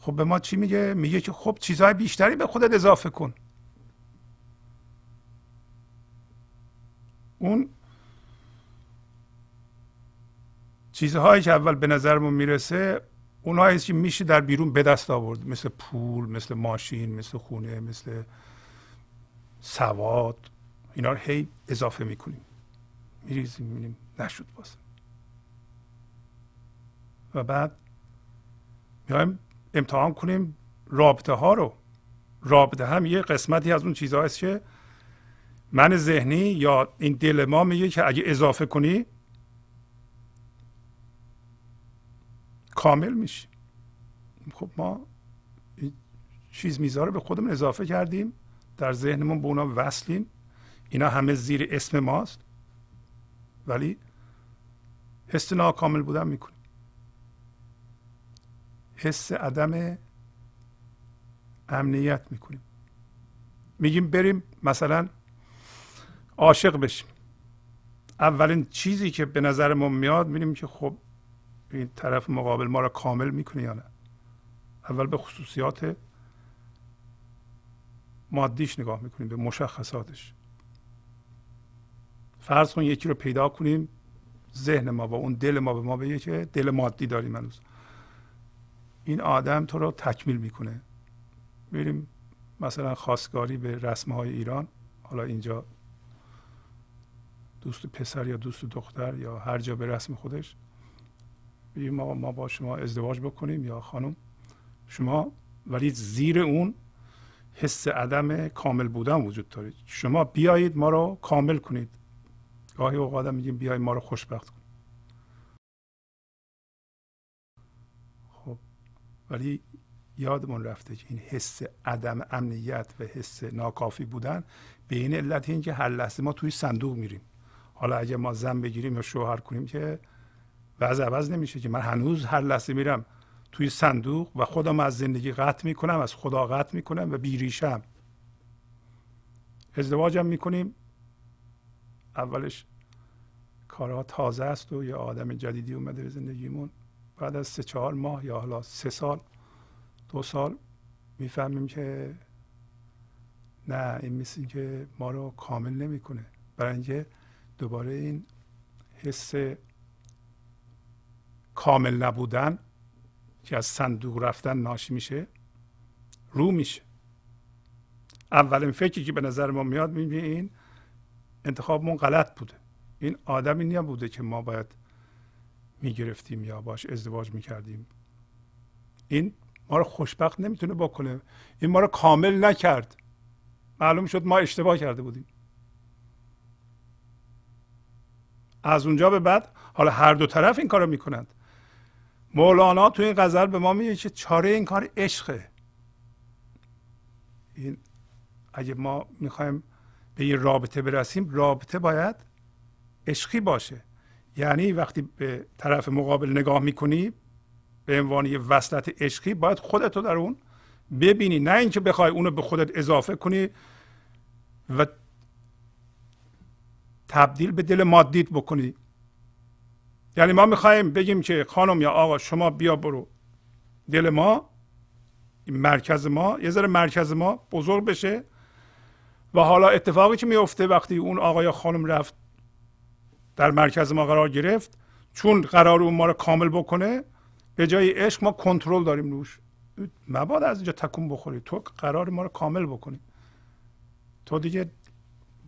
خب به ما چی میگه؟ میگه که خب چیزهای بیشتری به خودت اضافه کن. اون چیزهایی که اول به نظرمون می‌رسه اونهایی که میشه در بیرون به دست آورد. مثل پول مثل ماشین مثل خونه مثل سواد. اینا رو هی اضافه می‌کنیم. میریزیم می‌بینیم نشد باز و بعد میایم امتحان کنیم. رابطه ها رو. رابطه هم یه قسمتی از اون چیزها هست که من ذهنی یا این دل ما میگه که اگه اضافه کنی کامل میشی. خب ما چیز می‌ذاره به خودمون اضافه کردیم. در ذهنمون به اونا وصلیم. اینا همه زیر اسم ماست. ولی حس ناکامل بودن می‌کنیم. حس عدم امنیت می‌کنیم. میگیم بریم مثلا عاشق بشیم. اولین چیزی که به نظرمون میاد می‌بینیم که خب این طرف مقابل ما را کامل می‌کنه یا نه. اول به خصوصیات مادیش نگاه می‌کنیم به مشخصاتش. فرض کن یکی رو پیدا کنیم ذهن ما با اون دل ما به ما بگه که دل مادی داریم هنوز. این آدم تو رو تکمیل می‌کنه. میریم مثلا خواستگاری به رسمه های ایران حالا اینجا دوست پسر یا دوست دختر یا هر جا به رسم خودش بگیم ما, با شما ازدواج بکنیم یا خانم. شما ولی زیر اون حس عدم کامل بودن وجود دارید شما بیایید ما رو کامل کنید. گاهی اوقات میگیم بیایید ما رو خوشبخت ولی یادمون رفته که این حس عدم امنیت و حس ناکافی بودن به این علت این که هر لحظه ما توی صندوق میریم. حالا اگه ما زن بگیریم یا شوهر کنیم که وضع عوض نمیشه که. من هنوز هر لحظه میرم توی صندوق و خودم از زندگی قطع می‌کنم از خدا قطع می‌کنم و بیریشم. ازدواجم می‌کنیم. اولش کارها تازه است و یه آدم جدیدی اومده به زندگیمون. بعد از سه چهار ماه یا حالا سه سال دو سال می‌فهمیم که نه این مثل که ما رو کامل نمی‌کنه. برای اینکه دوباره این حس کامل نبودن که از صندوق رفتن ناشی میشه رو میشه. اولین فکری که به نظر ما میاد می‌بینی این انتخابمون غلط بوده. این آدمی نبوده که ما باید می‌گرفتیم یا باش ازدواج می‌کردیم. این ما رو خوشبخت نمی‌تونه بکنه. این ما رو کامل نکرد. معلوم شد ما اشتباه کرده بودیم. از اونجا به بعد حالا هر دو طرف این کارو می‌کنند. مولانا تو این غزل به ما میگه که چاره این کار عشقه. این اگه ما می‌خوایم به یه رابطه برسیم رابطه باید عشقی باشه. یعنی وقتی به طرف مقابل نگاه می‌کنی به عنوان یه وصلت عشقی باید خودتو در اون ببینی. نه اینکه بخوای اونو به خودت اضافه کنی و تبدیل به دل مادیت بکنی. یعنی ما می‌خوایم بگیم که خانم یا آقا شما بیا برو. دل ما مرکز ما یه ذره مرکز ما بزرگ بشه. و حالا اتفاقی که میفته وقتی اون آقا یا خانم رفت در مرکز ما قرار گرفت. چون قرار اون ما رو کامل بکنه به جای عشق ما کنترل داریم روش. مباد از اینجا تکون بخوری. تو قرار ما رو کامل بکنی. تو دیگه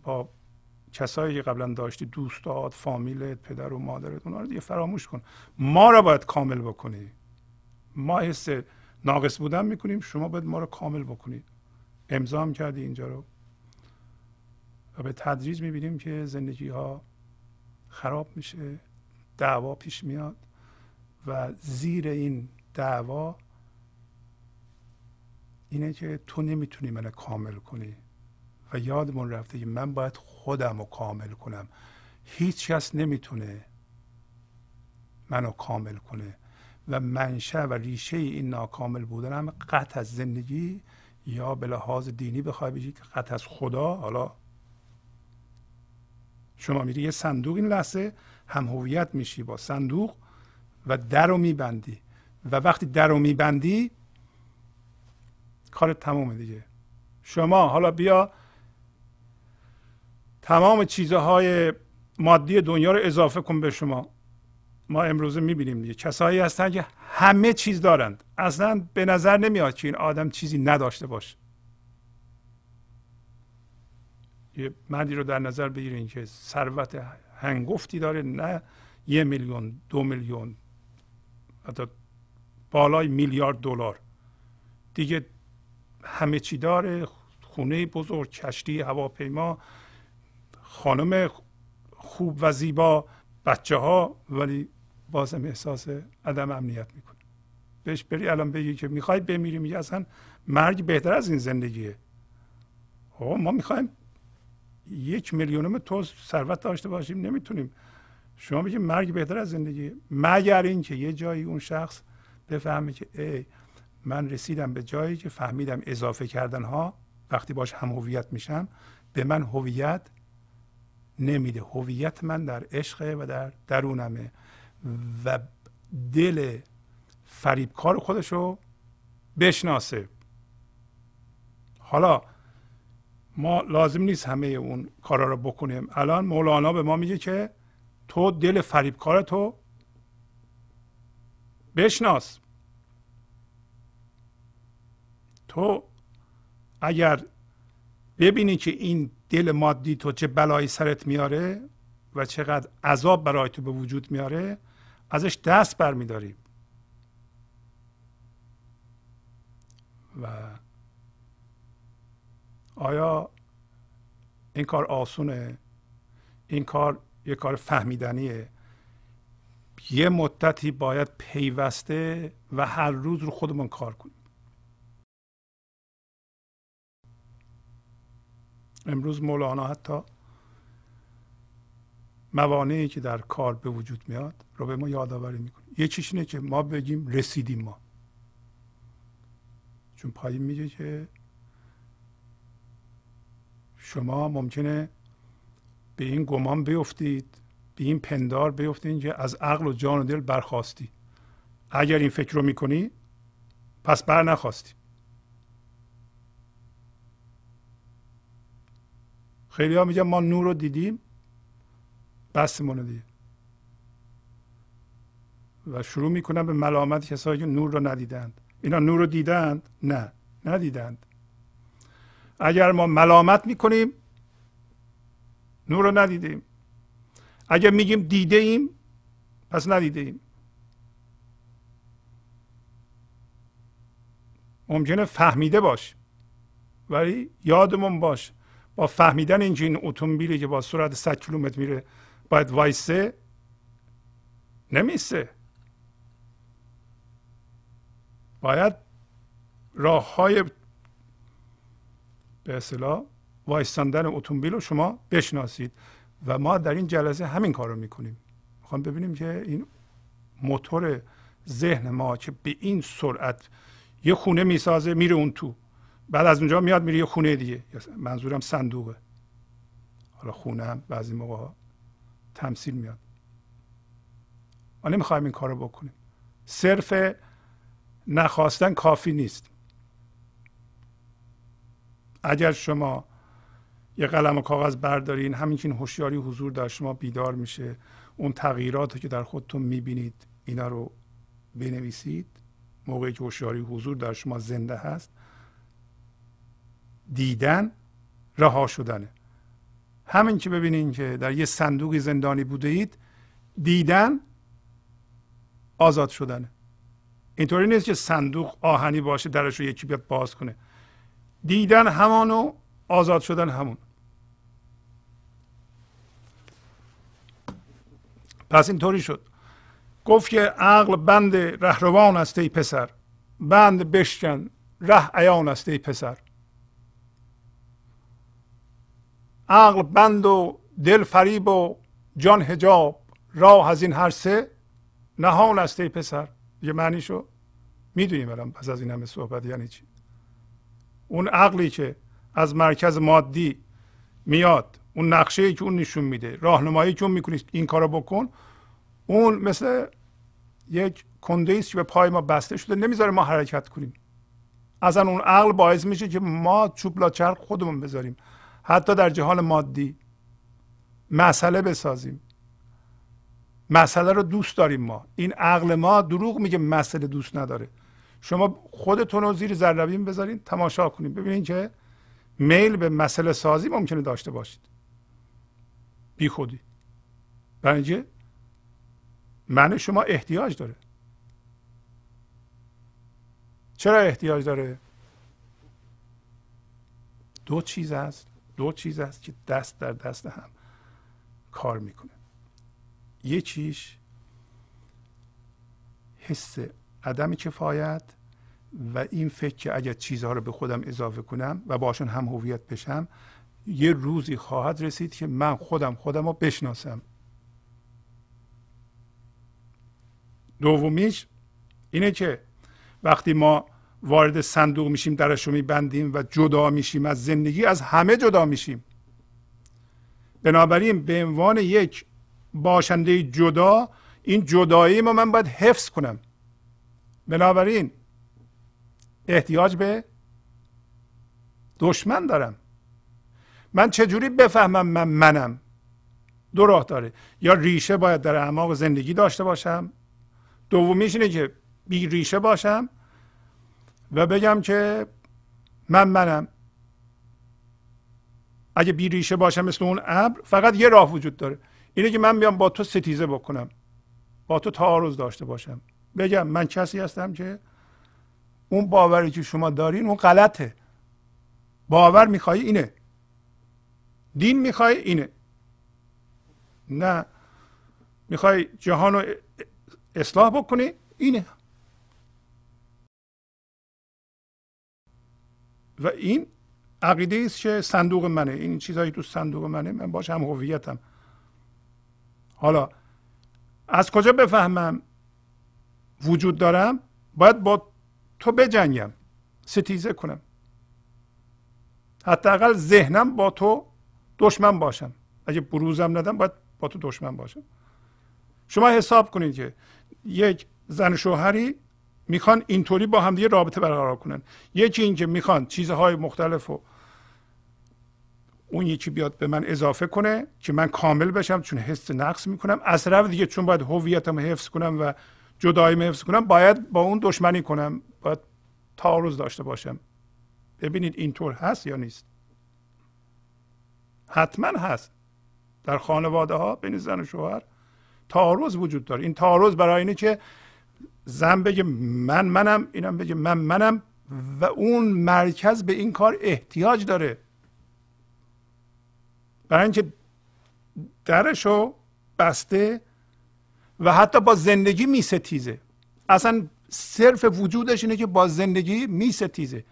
با کسایی که قبلا داشتی دوستات فامیلت پدر و مادرت اونا رو دیگه فراموش کن. ما رو باید کامل بکنی. ما حس ناقص بودن می‌کنیم شما باید ما رو کامل بکنید امضا کردی اینجا رو. و به تدریج می‌بینیم که زندگی ها خراب میشه دعوا پیش میاد و زیر این دعوا اینه که تو نمی‌تونی منو کامل کنی و یادمون رفته که من باید خودم رو کامل کنم. هیچ کس نمی‌تونه منو کامل کنه و منشه و ریشه این ناکامل بودن هم قطع از زندگی یا به لحاظ دینی بخوای بگی که قطع از خدا. حالا شما میری یه صندوق این لحظه هم هویت میشی با صندوق و در رو میبندی. و وقتی در رو میبندی کارت تمومه دیگه. شما حالا بیا تمام چیزهای مادی دنیا رو اضافه کن به شما. ما امروزه می‌بینیم دیگه. کسایی هستن که همه چیز دارند. اصلا به نظر نمیاد که این آدم چیزی نداشته باشه. یه مردی رو در نظر بگیرین که ثروت هنگفتی داره نه یه میلیون دو میلیون حتی بالای میلیارد دلار. دیگه همه چی داره خونه بزرگ کشتی هواپیما خانم خوب و زیبا بچه ها ولی بازم احساس عدم امنیت می‌کنه. بهش بری الان بگی که می‌خوای بمیری میگه اصلا مرگ بهتر از این زندگیه. او ما می‌خوایم یک میلیونم تو ثروت داشته باشیم نمی‌تونیم. شما میگه مرگ بهتر از زندگی. مگر اینکه یه جایی اون شخص بفهمه که ای من رسیدم به جایی که فهمیدم اضافه کردن ها وقتی باش هم هویت میشم به من هویت نمیده. هویت من در عشق و در درونمه و دل فریبکار خودش رو بشناسه. حالا ما لازم نیست همه اون کارا رو بکنیم. الان مولانا به ما میگه که تو دل فریبکار تو بشناس. تو اگر ببینی که این دل مادی تو چه بلایی سرت میاره و چقدر عذاب برای تو به وجود میاره ازش دست برمیداری. و آیا این کار آسونه؟ این کار یه کار فهمیدنیه. یه مدتی باید پیوسته و هر روز رو خودمون کار کنیم. امروز مولانا حتی موانعی که در کار به وجود میاد رو به ما یادآوری می‌کنه. یکیش اینه که ما بگیم رسیدیم ما. چون پایین میگه که شما ممکنه به این گمان بیفتید به این پندار بیفتید که از عقل و جان و دل برخواستی. اگر این فکر رو می‌کنی پس بر نخواستی. خیلی ها میگن ما نور رو دیدیم بستمونه دیگه و شروع می‌کنن به ملامت کسایی که نور رو ندیدند. اینا نور رو دیدند؟ نه ندیدند. اگر ما ملامت می‌کنیم نور رو ندیدیم. اگر میگیم دیده ایم پس ندیده ایم. ممکنه فهمیده باش ولی یادمون باش با فهمیدن اینکه این اتومبیلی که با سرعت 100 کیلومتر میره باید وایسه نمیسه. باید راه های به اصطلاح وایستاندن اتومبیل رو شما بشناسید. و ما در این جلسه همین کار رو می‌کنیم. می‌خوام ببینیم که این موتور ذهن ما که به این سرعت یه خونه می‌سازه میره اون تو. بعد از اونجا میاد میره یه خونه دیگه. منظورم صندوقه. حالا خونه هم بعضی موقع تمثیل میاد. ما نمی‌خوایم این کارو بکنیم. صرف نخواستن کافی نیست. اگر شما یه قلم و کاغذ بردارین همین که این هوشیاری حضور در شما بیدار میشه. اون تغییراتی که در خودتون می‌بینید اینا رو بنویسید. موقعی که هوشیاری حضور در شما زنده هست دیدن رها شدنه. همین که ببینین که در یه صندوقی زندانی بوده اید دیدن آزاد شدنه. اینطوری نیست که صندوق آهنی باشه درش رو یکی بیاد باز کنه. دیدن همانو آزاد شدن همون. پس اینطوری شد. گفت که عقل بند رهروان است ای پسر. بند بشکن ره عیان است ای پسر. عقل بند و دل فریب و جان هجاب راه از این هر سه نهان است ای پسر. یه معنی شو؟ می‌دونیم الان پس از این همه صحبت یعنی چی؟ اون عقلی که از مرکز مادی میاد اون نقشه که اون نشون میده راهنمایی که اون می‌کنی این کارو بکن اون مثل یک کنده که به پای ما بسته شده نمی‌ذاره ما حرکت کنیم. اصلا اون عقل باعث میشه که ما چوب چرخ خودمون بذاریم. حتی در جهان مادی مسئله بسازیم. مسئله رو دوست داریم ما. این عقل ما دروغ میگه مسئله دوست نداره. شما خودتون رو زیر ذربین بذارین تماشا کنید ببینید که میل به مسئله سازی ممکنه داشته باشید. بی خودی. برای من شما احتیاج داره. چرا احتیاج داره؟ دو چیز است دو چیز است که دست در دست هم کار می‌کنه. یه چیش حس عدم کفایت و این فکر که اگر چیزها رو به خودم اضافه کنم و باشون هم هویت بشم یه روزی خواهد رسید که من خودم خودم رو بشناسم. دومیش اینه که وقتی ما وارد صندوق میشیم درش رو میبندیم و جدا میشیم از زندگی از همه جدا میشیم. بنابراین به عنوان یک باشنده جدا این جدایی ما من باید حفظ کنم. بنابراین احتیاج به دشمن دارم. من چجوری بفهمم من منم؟ دو راه داره. یا ریشه باید در اعماق زندگی داشته باشم. دومیش اینه که بی ریشه باشم و بگم که من منم. اگه بی ریشه باشم مثل اون ابر فقط یه راه وجود داره. اینه که من بیام با تو ستیزه بکنم. با تو تعارض داشته باشم. بگم من کسی هستم که اون باوری که شما دارین اون غلطه. باور می‌خوای اینه. دین می‌خوای اینه. نه. می‌خوای جهان رو اصلاح بکنی؟ اینه. و این عقیده است که صندوق منه. این چیزهایی تو صندوق منه. من باش هم هویتم. حالا از کجا بفهمم؟ وجود دارم باید با تو بجنگم ستیزه کنم. حداقل ذهنم با تو دشمن باشم. اگه بروزم ندم باید با تو دشمن باشم. شما حساب کنید که یک زن شوهری می‌خوان اینطوری با هم دیگه رابطه برقرار کنن. یکی اینکه می‌خوان چیزهای مختلف و اون یکی بیاد به من اضافه کنه که من کامل بشم چون حس نقص می‌کنم. از طرف دیگه چون باید هویتم حفظ کنم و جداییم حفظ کنم باید با اون دشمنی کنم. باید تعارض داشته باشم. ببینید اینطور هست یا نیست. حتما هست. در خانواده ها بین زن و شوهر تعارض وجود داره. این تعارض برای اینه که زن بگه من منم اینم بگه من منم و اون مرکز به این کار احتیاج داره. برای اینکه درشو بسته و حتی با زندگی میستیزه اصلا صرف وجودش اینه که با زندگی میستیزه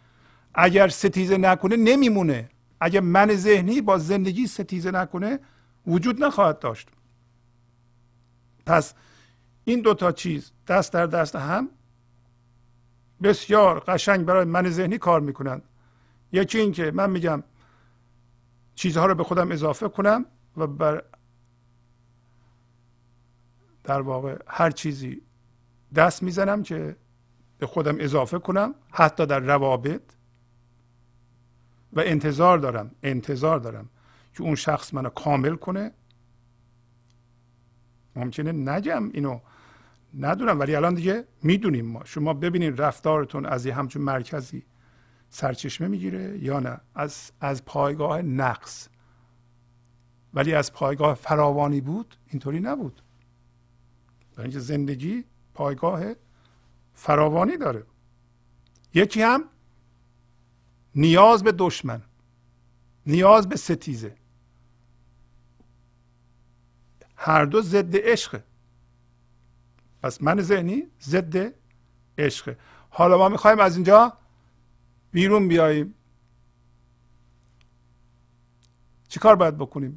اگر ستیزه نکنه نمیمونه. اگر من ذهنی با زندگی ستیزه نکنه وجود نخواهد داشت. پس این دوتا چیز دست در دست هم بسیار قشنگ برای من ذهنی کار می‌کنند. یکی این که من میگم چیزها رو به خودم اضافه کنم و بر در واقع هر چیزی دست می‌زنم که به خودم اضافه کنم حتی در روابط. و انتظار دارم انتظار دارم که اون شخص منو کامل کنه. ممکنه نگم اینو ندونم ولی الان دیگه می‌دونیم ما. شما ببینید رفتارتون از یه همچون مرکزی سرچشمه می‌گیره یا نه. از از پایگاه نقص. ولی از پایگاه فراوانی بود اینطوری نبود. برای اینکه زندگی پایگاه فراوانی داره. یکی هم نیاز به دشمن نیاز به ستیزه. هر دو ضد عشقه پس من ذهنی ضد عشقه حالا ما می‌خوایم از اینجا بیرون بیاییم. چیکار باید بکنیم؟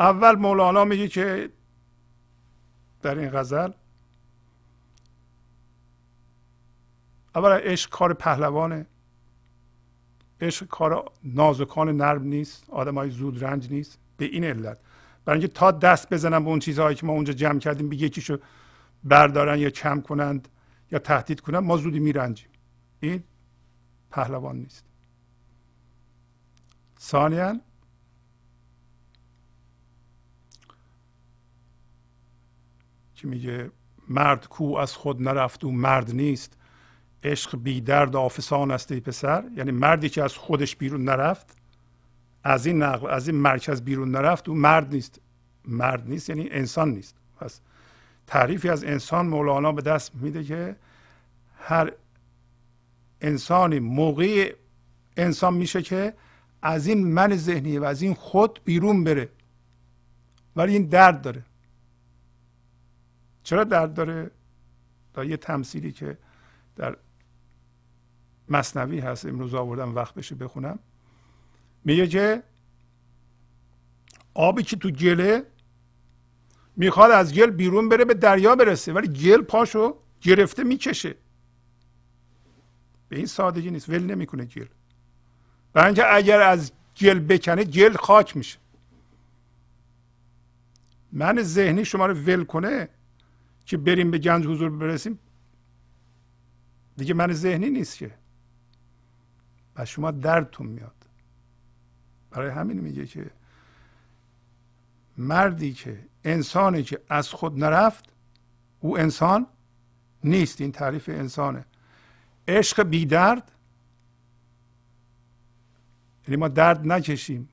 اول مولانا میگه که در این غزل اولا عشق کار پهلوانه. عشق کار نازکان نرم نیست آدم های زود رنج نیست به این علت. برای اینکه تا دست بزنن به اون چیزهایی که ما اونجا جمع کردیم به یکیشو بردارن یا کم کنند یا تهدید کنند ما زودی میرنجیم. این پهلوان نیست. ثانیا که میگه مرد کو از خود نرفت و مرد نیست عشق بی درد آفسان است ای پسر. یعنی مردی که از خودش بیرون نرفت از این نقل از این مرکز بیرون نرفت او مرد نیست. مرد نیست یعنی انسان نیست. پس تعریفی از انسان مولانا به دست میده که هر انسانی موقعی انسان میشه که از این من ذهنی و از این خود بیرون بره. ولی این درد داره. چرا درد داره تا یه تمثیلی که در مصنوی هست امروز آوردم وقت بشه بخونم. میگه که آبی که تو گله می‌خواد از گل بیرون بره به دریا برسه ولی گل پاشو گرفته می‌کشه. به این سادگی نیست ول نمی‌کنه گل. برای اینکه اگر از گل بکنه گل خاک میشه. من ذهنی شما رو ول کنه که بریم به گنج حضور برسیم دیگه من ذهنی نیست که و شما دردتون میاد برای همین میگه که مردی که انسانی که از خود نرفت او انسان نیست این تعریف انسانه عشق بی درد یعنی ما درد نکشیم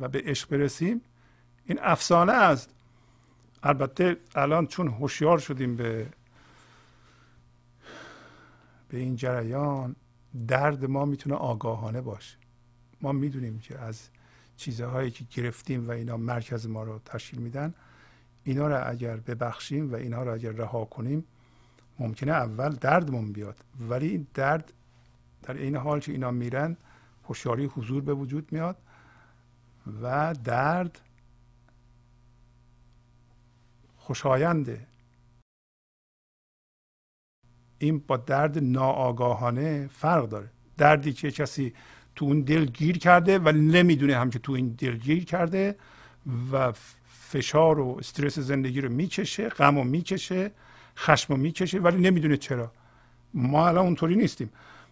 و به عشق برسیم این افسانه است البته الان چون هوشیار شدیم به به این جریان درد ما می‌تونه آگاهانه باشه. ما می‌دونیم که از چیزهایی که گرفتیم و اینا مرکز ما رو تشکیل میدن اینا رو اگر ببخشیم و اینها رو اگر رها کنیم ممکنه اول دردمون بیاد. ولی این درد در این حال که اینا میرن هوشیاری حضور به وجود میاد و درد خوشاینده. این با درد ناآگاهانه فرق داره. دردی که کسی تو اون دل گیر کرده و نمی‌دونه هم که تو این دل گیر کرده و فشار و استرس زندگی رو می‌کشه غم رو می‌کشه خشم رو می‌کشه ولی نمی‌دونه چرا. ما الان اونطوری نیستیم.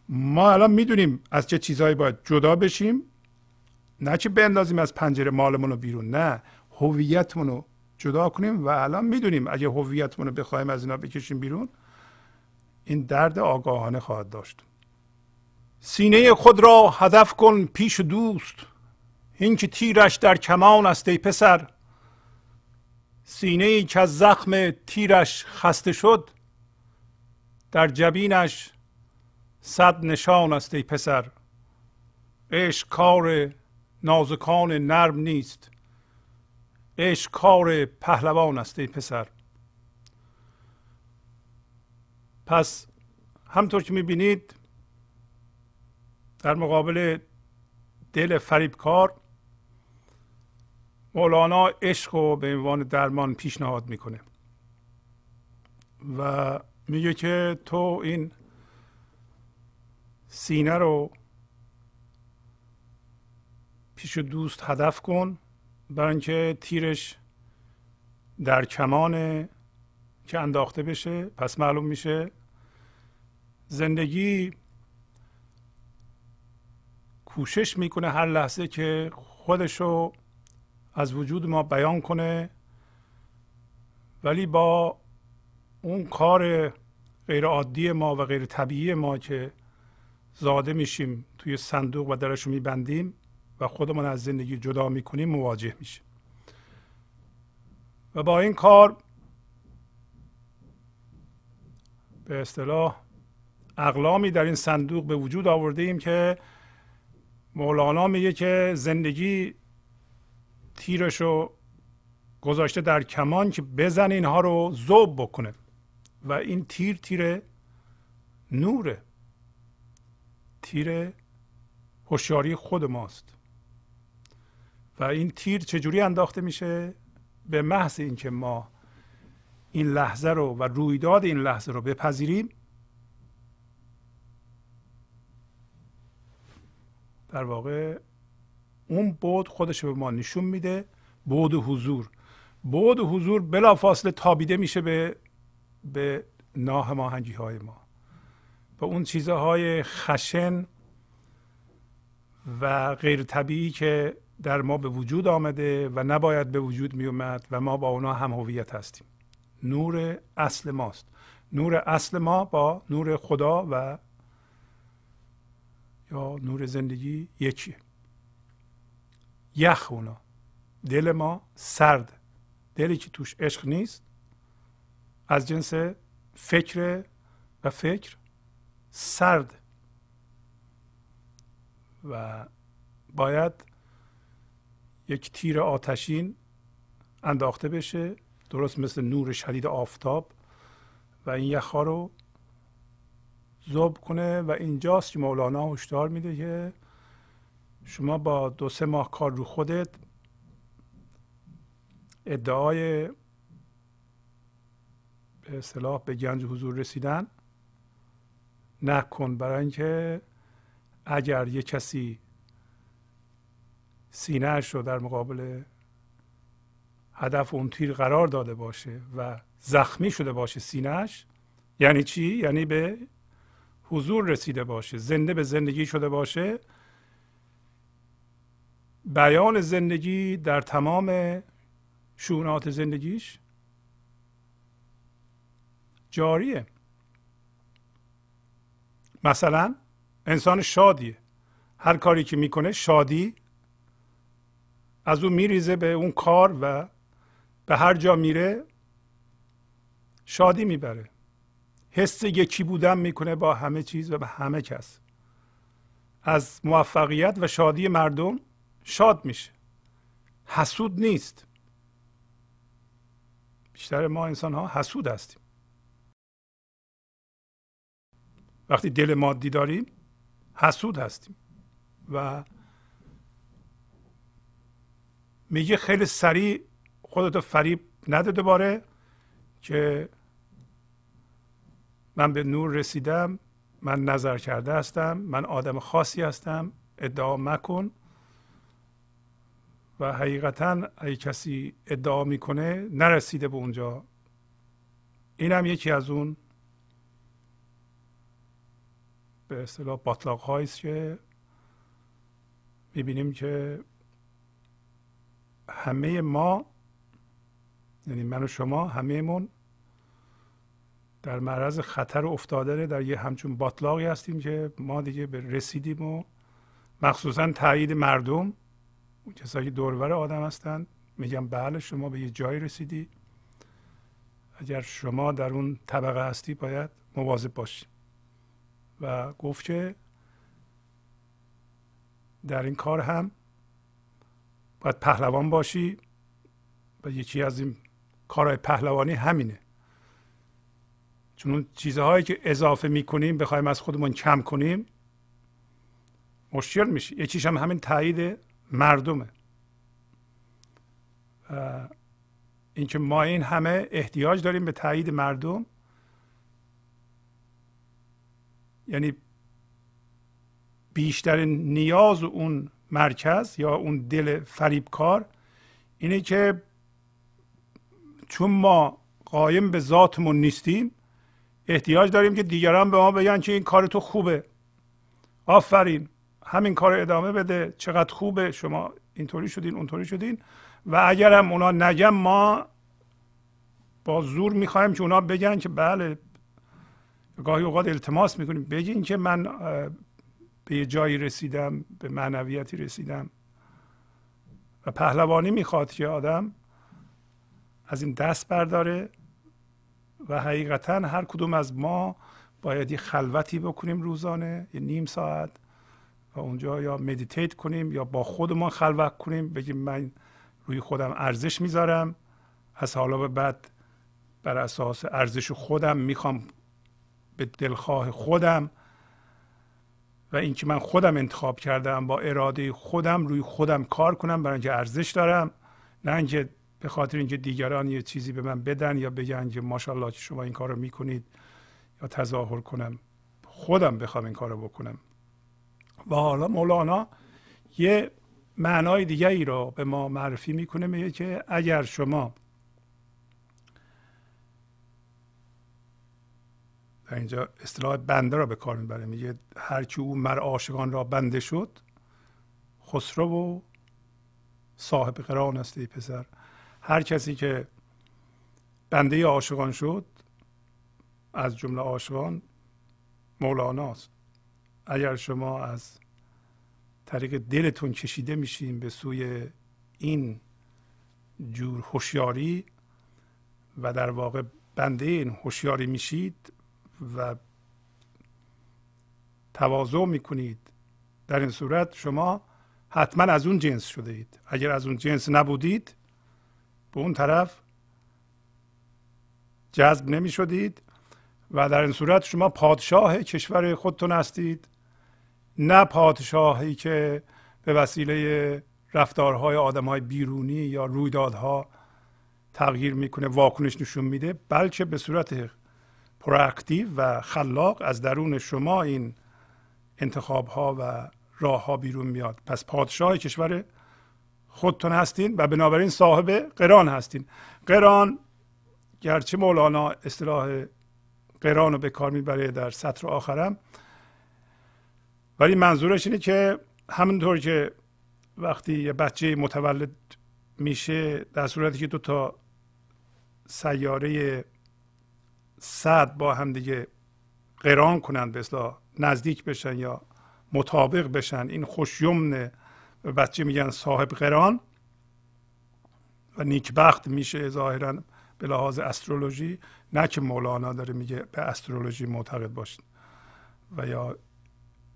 ما الان می‌دونیم از چه چیزهایی باید جدا بشیم. نه که بندازیم از پنجره مالمون رو بیرون نه. هویتمون رو جدا کنیم و الان می‌دونیم اگه هویتمون رو بخوایم از اینا بکشیم بیرون این درد آگاهانه خواهد داشت. سینه خود را هدف کن پیش دوست. این که تیرش در کمان است ای پسر. سینه ای که از زخم تیرش خسته شد در جبینش صد نشان است ای پسر. عشق کار نازکان نرم نیست. عشق کار پهلوان است ای پسر. پس همطور که می‌بینید در مقابل دل فریبکار مولانا عشق رو به عنوان درمان پیشنهاد می‌کنه. و میگه که تو این سینه رو پیش دوست هدف کن. برای اینکه تیرش در کمان که انداخته بشه پس معلوم میشه زندگی کوشش می‌کنه هر لحظه که خودشو از وجود ما بیان کنه ولی با اون کار غیر عادی ما و غیر طبیعی ما که زاده میشیم توی صندوق و درش میبندیم و خودمان از زندگی جدا می‌کنیم مواجه میشه و با این کار به اصطلاح اقلامی در این صندوق به وجود آورده ایم که مولانا میگه که زندگی تیرش رو گذاشته در کمان که بزن اینها رو زوب بکنه. و این تیر تیر نوره. تیر هوشیاری خود ماست. و این تیر چجوری انداخته میشه؟ به محض اینکه ما این لحظه رو و رویداد این لحظه رو بپذیریم در واقع اون بود خودش به ما نشون میده. بود حضور. بود حضور بلافاصله تابیده میشه به به ناهماهنگی های ما. به اون چیزهای خشن و غیر طبیعی که در ما به وجود آمده و نباید به وجود می اومد و ما با اونا هم هویت هستیم. نور اصل ماست. نور اصل ما با نور خدا و یا نور زندگی یکیه. یخ اونا. دل ما سرد. دلی که توش عشق نیست از جنس فکر و فکر سرد. و باید یک تیر آتشین انداخته بشه درست مثل نور شدید آفتاب. و این یخها رو زوب کنه و اینجاست که مولانا هشدار میده که شما با دو سه ماه کار رو خودت ادعای به اصطلاح به گنج حضور رسیدن نکن. برای اینکه اگر یه کسی سینهش رو در مقابل هدف اون تیر قرار داده باشه و زخمی شده باشه سینهش یعنی چی؟ یعنی به حضور رسیده باشه زنده به زندگی شده باشه. بیان زندگی در تمام شونات زندگیش جاریه. مثلا انسان شادیه. هر کاری که می‌کنه شادی از اون میریزه به اون کار و به هر جا میره شادی می‌بره. حس یکی بودن می‌کنه با همه چیز و به همه کس. از موفقیت و شادی مردم شاد میشه. حسود نیست. بیشتر ما انسان ها حسود هستیم. وقتی دل مادی داریم حسود هستیم و میگه خیلی سریع خودتو فریب نده دوباره که من به نور رسیدم من نظر کرده هستم من آدم خاصی هستم ادعا مکن. و حقیقتا اگه کسی ادعا می‌کنه نرسیده به اونجا. این یکی از اون به اصطلاح باطلاق است که می‌بینیم که همه ما یعنی من و شما همهمون در معرض خطر افتاده در یه همچون باطلاقی هستیم که ما دیگه به رسیدیم و مخصوصا تایید مردم کسایی که دورور آدم هستند میگم بله شما به یه جایی رسیدی. اگر شما در اون طبقه هستی باید مواظب باشی. و گفت که در این کار هم باید پهلوان باشی و یکی از این کارهای پهلوانی همینه. چون اون چیزهایی که اضافه می‌کنیم بخوایم از خودمون کم کنیم مشکل میشه یکیش هم همین تایید مردمه. اینکه ما این همه احتیاج داریم به تایید مردم. یعنی بیشترین نیاز اون مرکز یا اون دل فریبکار اینه که چون ما قایم به ذاتمون نیستیم احتیاج داریم که دیگران به ما بگن که این کار تو خوبه. آفرین. همین کار ادامه بده. چقدر خوبه. شما اینطوری شدین اونطوری شدین. و اگر هم اونا نگم ما با زور می‌خوایم که اونا بگن که بله گاهی اوقات التماس می‌کنیم. بگین که من به یه جایی رسیدم به معنویتی رسیدم. و پهلوانی می‌خواد که آدم از این دست برداره و حقیقتا هر کدوم از ما باید یه خلوتی بکنیم روزانه یه نیم ساعت و اونجا یا مدیتیت کنیم یا با خودمان خلوت کنیم بگیم من روی خودم ارزش می‌ذارم. از حالا به بعد بر اساس ارزش خودم می‌خوام به دلخواه خودم و اینکه من خودم انتخاب کردم با اراده خودم روی خودم کار کنم برای اینکه ارزش دارم. نه اینکه به خاطر اینکه دیگران یه چیزی به من بدن یا بگن که ماشاءالله که شما این کار رو می‌کنید یا تظاهر کنم. خودم بخوام این کار رو بکنم. و حالا مولانا یه معنای دیگه ای رو به ما معرفی می‌کنه میگه که اگر شما در اینجا اصطلاح بنده را به کار می‌بره میگه هر او مر عاشقان را بنده شد خسرو و صاحب قران است پسر هر کسی که بنده عاشقان شد از جمله عاشقان مولاناست اگر شما از طریق دلتون کشیده میشین به سوی این جور هوشیاری و در واقع بنده این هوشیاری میشید و تواضع می‌کنید. در این صورت شما حتما از اون جنس شده اید. اگر از اون جنس نبودید به اون طرف جذب نمی شدید و در این صورت شما پادشاه کشور خودتون هستید. نه پادشاهی که به وسیله رفتارهای آدمهای بیرونی یا رویدادها تغییر می‌کنه واکنش نشون میده بلکه به صورت پراکتیو و خلاق از درون شما این انتخاب ها و راه ها بیرون میاد. پس پادشاه کشور خودتون هستین و بنابراین صاحب قران هستین. قران گرچه مولانا اصطلاح قران رو به کار می‌بره در سطر آخرم ولی منظورش اینه که همونطور که وقتی یه بچه متولد میشه در صورتی که دو تا سیاره صد با هم دیگه قران کنند به اصلاح نزدیک بشن یا مطابق بشن. این خوشیمن به بچه میگن صاحب قران و نیکبخت میشه ظاهرا به لحاظ استرولوژی. نه که مولانا داره میگه به استرولوژی معتقد باشید و یا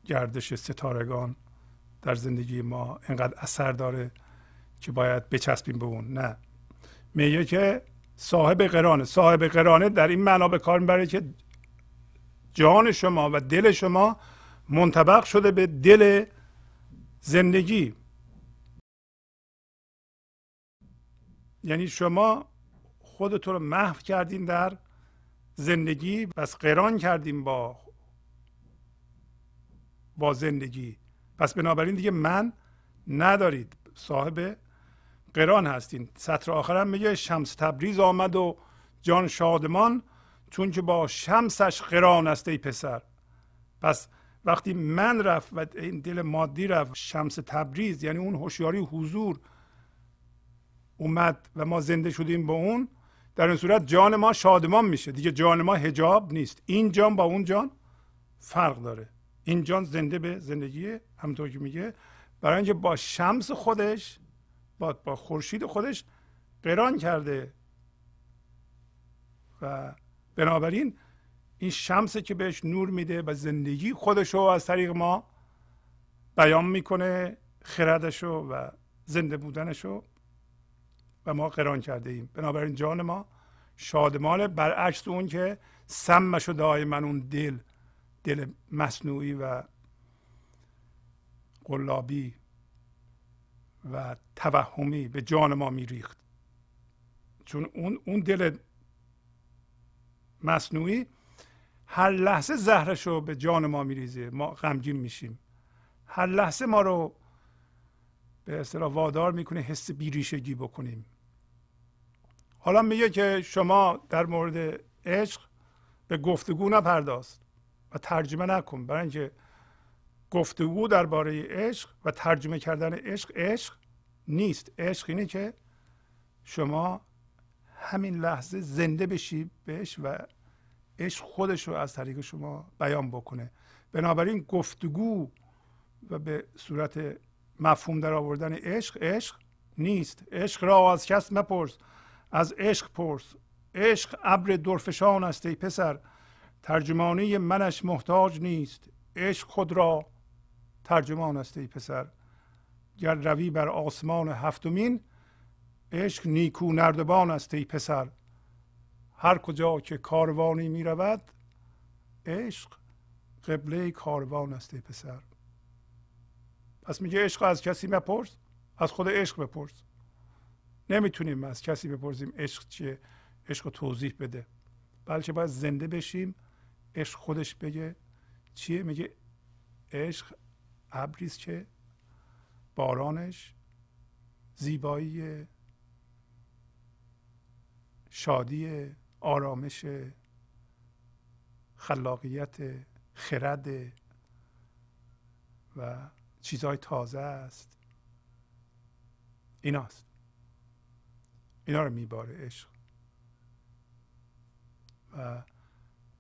گردش ستارگان در زندگی ما انقدر اثر داره که باید بچسبیم به اون. نه. میگه که صاحب قرانه. صاحب قرانه در این معنا به کار می‌بره که جان شما و دل شما منطبق شده به دل زندگی. یعنی شما خودتون رو محو کردین در زندگی پس قران کردیم با با زندگی. پس بنابراین دیگه من ندارید. صاحب قران هستین. سطر آخرم میگه شمس تبریز آمد و جان شادمان چون که با شمسش قران است ای پسر. پس وقتی من رفت و این دل مادی رفت شمس تبریز یعنی اون هوشیاری حضور اومد و ما زنده شدیم با اون در این صورت جان ما شادمان میشه. دیگه جان ما هجاب نیست. این جان با اون جان فرق داره. این جان زنده به زندگی همونطور که میگه. برای اینکه با شمس خودش با با خورشید خودش قران کرده. و بنابراین این شمس که بهش نور میده و زندگی خودش رو از طریق ما بیان می‌کنه خردش و زنده بودنش رو و ما قران کرده ایم بنابراین جان ما شادمانه برعکس اون که سمش و دائما اون دل دل مصنوعی و قلابی و توهمی به جان ما میریخت. چون اون اون دل مصنوعی هر لحظه زهرش رو به جان ما میریزه ما غمگین میشیم. هر لحظه ما رو به اصطلاح وادار می‌کنه حس بیریشگی بکنیم. حالا میگه که شما در مورد عشق به گفتگو نپرداز و ترجمه نکن. برای اینکه گفتگو درباره عشق و ترجمه کردن عشق عشق نیست. عشق اینه که شما همین لحظه زنده بشی بهش و عشق خودش رو از طریق شما بیان بکنه. بنابراین گفتگو و به صورت مفهوم در آوردن عشق عشق نیست. عشق را از کس مپرس از عشق پرس. عشق ابر درفشان است ای پسر. ترجمانی منش محتاج نیست. عشق خود را ترجمان است ای پسر. گر روی بر آسمان هفتمین عشق نیکو نردبان است ای پسر. هر کجا که کاروانی می رود عشق قبله کاروان است ای پسر. پس میگه عشق از کسی مپرس؟ از خود عشق بپرس. نمی‌تونیم از کسی بپرسیم عشق چیه عشق توضیح بده. بلکه باید زنده بشیم عشق خودش بگه. چیه؟ میگه عشق ابریست که بارانش زیبایی شادی آرامش خلاقیت خرد و چیزهای تازه است. ایناست. اینا رو میباره عشق. و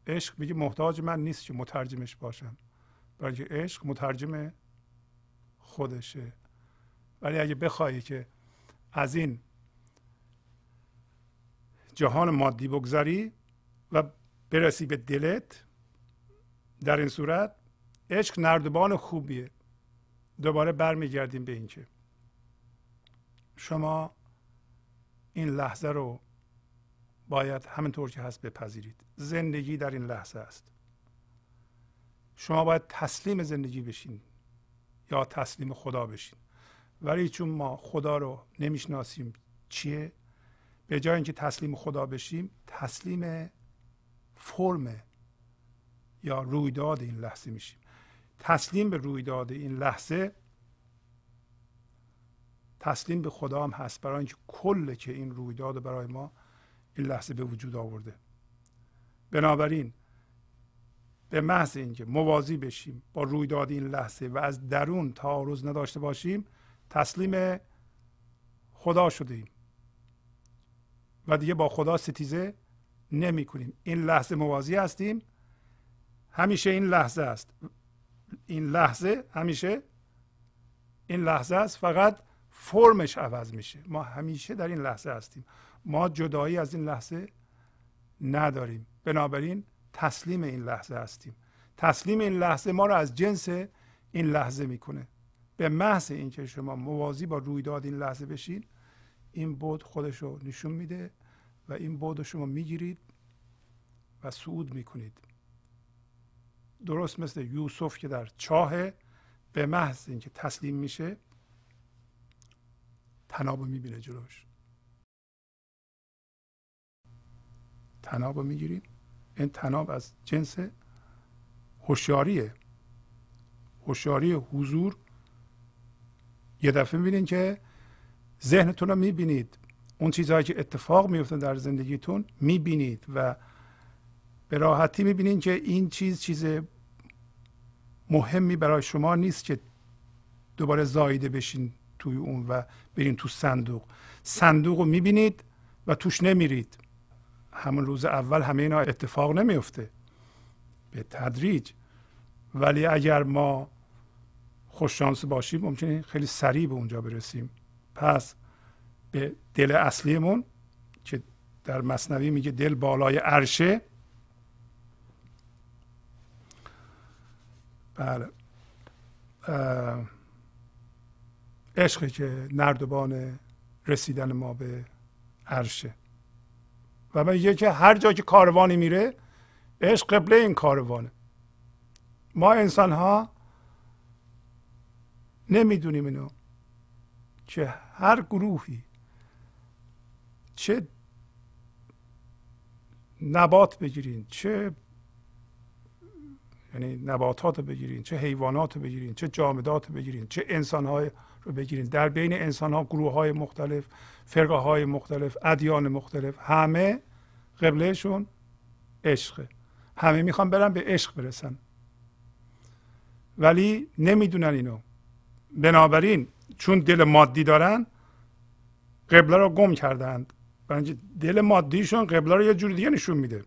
عشق میگه محتاج من نیست که مترجمش باشم. برای عشق مترجم خودشه. ولی اگه بخوایی که از این جهان مادی بگذاری و برسی به دلت در این صورت عشق نردبان خوبیه. دوباره برمیگردیم به اینکه شما این لحظه رو باید همینطور که هست بپذیرید. زندگی در این لحظه است. شما باید تسلیم زندگی بشین. یا تسلیم خدا بشین. ولی چون ما خدا رو نمی‌شناسیم چیه؟ به جای اینکه تسلیم خدا بشیم تسلیم فرم یا رویداد این لحظه میشیم. تسلیم به رویداد این لحظه تسلیم به خدا هم هست برای اینکه کل که این رویداد برای ما این لحظه به وجود آورده. بنابراین به محض اینکه موازی بشیم با رویداد این لحظه و از درون تعارض نداشته باشیم تسلیم خدا شده ایم و دیگه با خدا ستیزه نمی کنیم این لحظه موازی هستیم. همیشه این لحظه است. این لحظه همیشه این لحظه است. فقط فرمش عوض میشه. ما همیشه در این لحظه هستیم. ما جدایی از این لحظه نداریم. بنابراین تسلیم این لحظه هستیم. تسلیم این لحظه ما رو از جنس این لحظه می‌کنه. به محض اینکه شما موازی با رویداد این لحظه بشین این بود خودش رو نشون میده و این بود رو شما می‌گیرید و صعود می‌کنید. درست مثل یوسف که در چاه به محض اینکه تسلیم میشه تناب می‌بینه جلوش. تناب رو می‌گیرید. این تناب از جنس هوشیاریه. هوشیاری حضور. یه دفعه می‌بینید که ذهنتون رو می‌بینید. اون چیزهایی که اتفاق میفته در زندگیتون می‌بینید و به راحتی می‌بینید که این چیز چیز مهمی برای شما نیست که دوباره زایده بشین توی اون و برین تو صندوق. صندوق رو می‌بینید و توش نمیرید. همون روز اول همه اینا اتفاق نمیفته. به تدریج. ولی اگر ما خوششانس باشیم ممکنه خیلی سریع به اونجا برسیم. پس به دل اصلیمون که در مصنوی میگه دل بالای عرشه. بله. عشقی که نردبان رسیدن ما به عرشه. و میگه که هر جا که کاروانی میره عشق قبله این کاروانه ما انسان ها نمی‌دونیم اینو. که هر گروهی چه نبات بگیرین چه یعنی نباتات بگیرین چه حیوانات بگیرین چه جامدات بگیرین چه انسان های رو بگیرین در بین انسان ها گروه های مختلف فرقه های مختلف ادیان مختلف همه قبلهشون عشقه. همه می‌خوان برن به عشق برسن. ولی نمی‌دونن اینو. بنابراین چون دل مادی دارن قبله رو گم کردند. برای دل مادیشون قبله رو یه جور دیگه نشون میده.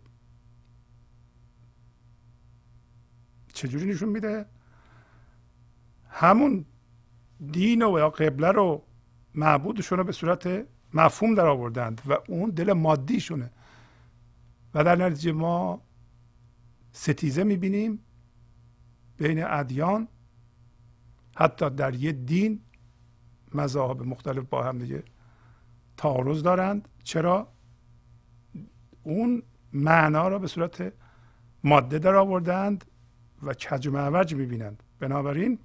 چجوری نشون میده؟ همون دین و یا قبله رو معبودشون رو به صورت مفهوم در آوردند و اون دل مادیشونه. و در نتیجه ما ستیزه می‌بینیم بین ادیان حتی در یه دین مذاهب مختلف با هم دیگه تعارض دارند. چرا؟ اون معنا را به صورت ماده در آوردند و کج و معوج می‌بینند. بنابراین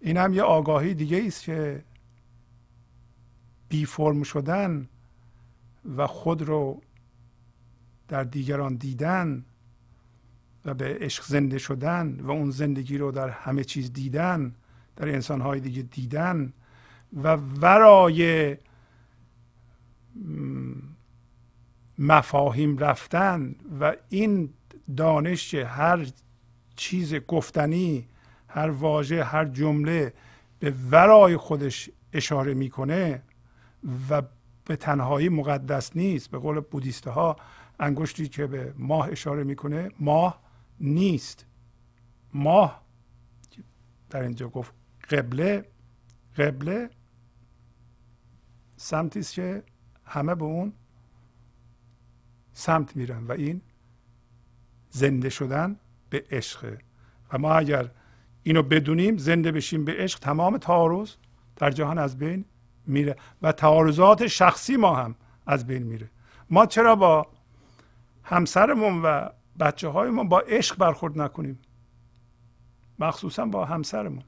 این هم یه آگاهی دیگه است که بی فرم شدن و خود رو در دیگران دیدن و به عشق زنده شدن و اون زندگی رو در همه چیز دیدن در انسانهای دیگه دیدن و ورای مفاهیم رفتن و این دانش هر چیز گفتنی هر واژه هر جمله به ورای خودش اشاره می‌کنه و به تنهایی مقدس نیست. به قول بودیست ها انگشتی که به ماه اشاره می‌کنه ماه نیست. ماه در اینجا گفت قبله. قبله سمتی که همه به اون سمت میرن و این زنده شدن به عشقه و ما اگر اینو بدونیم زنده بشیم به عشق. تمام تعارض در جهان از بین میره و تعارضات شخصی ما هم از بین میره. ما چرا با همسرمون و بچه ما با عشق برخورد نکنیم؟ مخصوصا با همسرمون.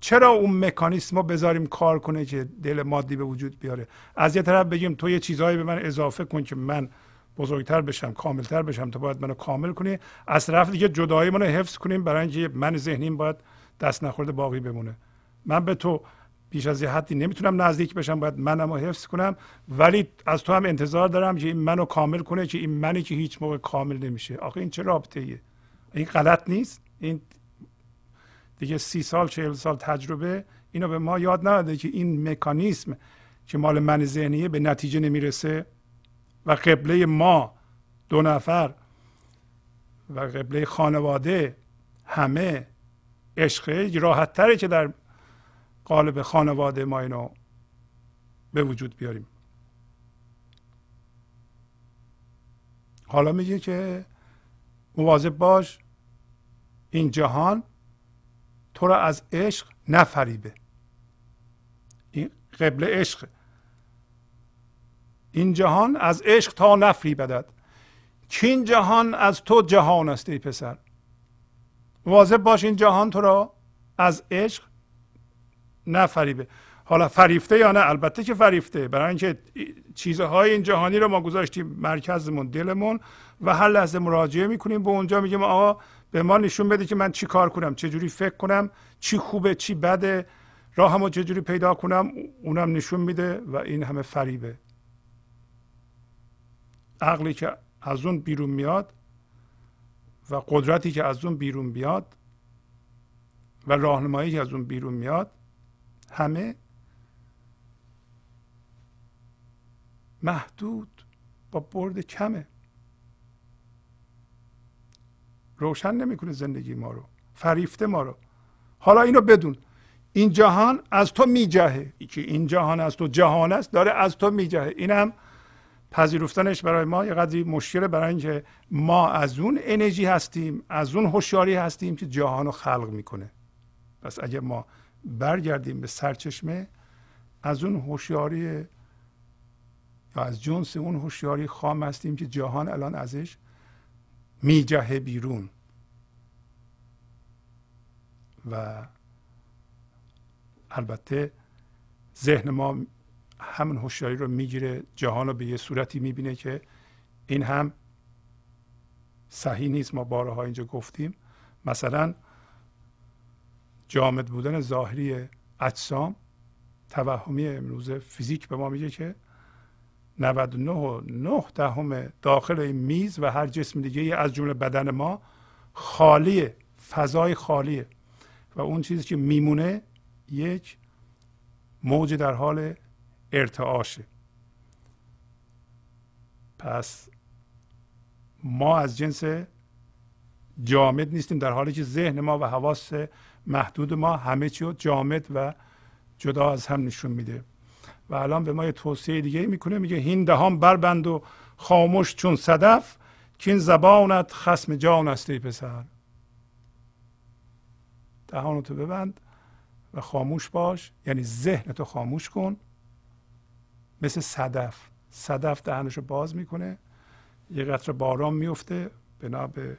چرا اون مکانیسم رو بذاریم کار کنه که دل مادی به وجود بیاره؟ از یه طرف بگیم تو یه چیزهایی به من اضافه کن که من بزرگتر بشم کاملتر بشم تو باید منو کامل کنی. از طرف دیگه جدایی منو حفظ کنیم برای اینکه من ذهنیم باید دست نخورده باقی بمونه. من به تو بیش از یه حدی نمی‌تونم نزدیک بشم باید منم رو حفظ کنم. ولی از تو هم انتظار دارم که این منو کامل کنه که این منی که هیچ موقع کامل نمیشه. آخه این چه رابطه ایه این غلط نیست. این دیگه سی سال چهل سال تجربه اینو به ما یاد نداده که این مکانیسم که مال من ذهنیه به نتیجه نمی‌رسه. و قبله ما دو نفر و قبله خانواده همه عشقه راحت تره که در قالب خانواده ما اینو به وجود بیاریم. حالا میگه که مواظب باش این جهان تو را از عشق نفریبه. این قبل عشق این جهان از عشق تا نفری بدد. این جهان از تو جهان است ای پسر. واضح باش این جهان تو را از عشق نفریبه. حالا فریفته یا نه؟ البته که فریفته. برای اینکه چیزهای این جهانی رو ما گذاشتیم مرکزمون دلمون و هر لحظه مراجعه می‌کنیم. به اونجا میگیم آقا به ما نشون بده که من چی کار کنم چه جوری فکر کنم چی خوبه چی بده. راهمو چجوری پیدا کنم اونم نشون میده و این همه فریبه. عقلی که از اون بیرون میاد و قدرتی که از اون بیرون بیاد و راهنمایی که از اون بیرون میاد همه محدود با برد کمه. روشن نمی‌کنه زندگی ما رو فریفته ما رو. حالا اینو بدون. این جهان از تو میجهه. که این جهان از تو جهان است داره از تو میجهه. اینم پذیرفتنش برای ما یه قدری مشکله برای اینکه ما از اون انرژی هستیم از اون هوشیاری هستیم که جهان رو خلق می‌کنه. پس اگه ما برگردیم به سرچشمه از اون هوشیاری یا از جنس اون هوشیاری خام هستیم که جهان الان ازش میجهه بیرون. و البته ذهن ما همون هوشیاری رو می‌گیره جهان رو به یه صورتی می‌بینه که این هم صحیح نیست ما بارها اینجا گفتیم. مثلا جامد بودن ظاهری اجسام توهمی امروز فیزیک به ما میگه که 99 و 9 دهم داخل این میز و هر جسم دیگه از جمله بدن ما خالیه فضای خالیه. و اون چیزی که میمونه یک موج در حال ارتعاشه. پس ما از جنس جامد نیستیم در حالی که ذهن ما و حواس محدود ما همه چی جامد و جدا از هم نشون میده. و الان به ما یه توصیه دیگه می‌کنه میگه هین دهان بربند و خاموش چون صدف که این زبانت خسم جان است ای پسر. دهانتو ببند و خاموش باش یعنی ذهنتو خاموش کن. مثل صدف. صدف دهنشو باز می‌کنه یه قطر باران میفته بنا به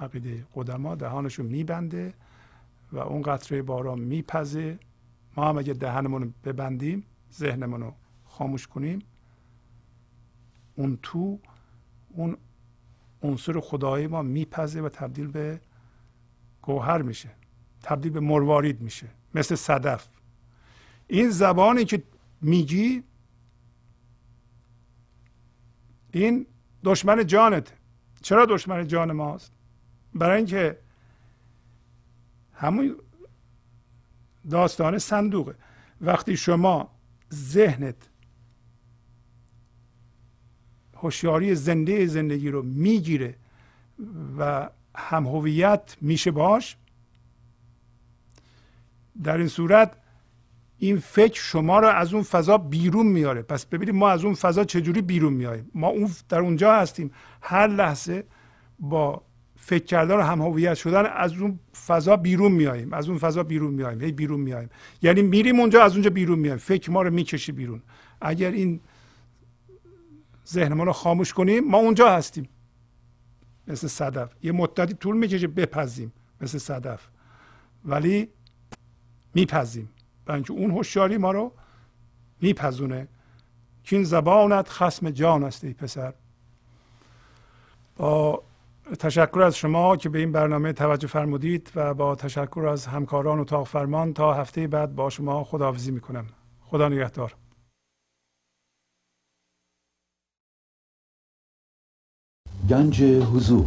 عقیده قدما دهانشو میبنده و اون قطره باران میپزه. ما هم اگه دهنمون رو ببندیم ذهنمون رو خاموش کنیم اون تو اون عنصر خدایی ما میپزه و تبدیل به گوهر میشه. تبدیل به مروارید میشه. مثل صدف. این زبانی که میگی؟ این دشمن جانت چرا دشمن جان ماست؟ برای اینکه همون داستان صندوقه. وقتی شما ذهنت هوشیاری زنده زندگی رو می‌گیره و هم هویت میشه باش در این صورت این فکر شما رو از اون فضا بیرون میاره. پس ببینید ما از اون فضا چجوری بیرون میاییم ما اون در اونجا هستیم. هر لحظه با فکر کردن هم هویت شدن از اون فضا بیرون میاییم از اون فضا بیرون میاییم هی بیرون میاییم یعنی میریم اونجا از اونجا بیرون میاییم فکر ما رو می‌کشی بیرون. اگر این ذهن ما رو خاموش کنیم ما اونجا هستیم. مثل صدف. یه مدتی طول می‌کشه بپزیم. مثل صدف. ولی میپزیم. برای اینکه اون هوشیاری ما رو میپزونه که این زبانت خسم جان است ای پسر. با تشکر از شما که به این برنامه توجه فرمودید و با تشکر از همکاران اتاق فرمان تا هفته بعد با شما خداحافظی می‌کنم. خدا نگهدار. گنج حضور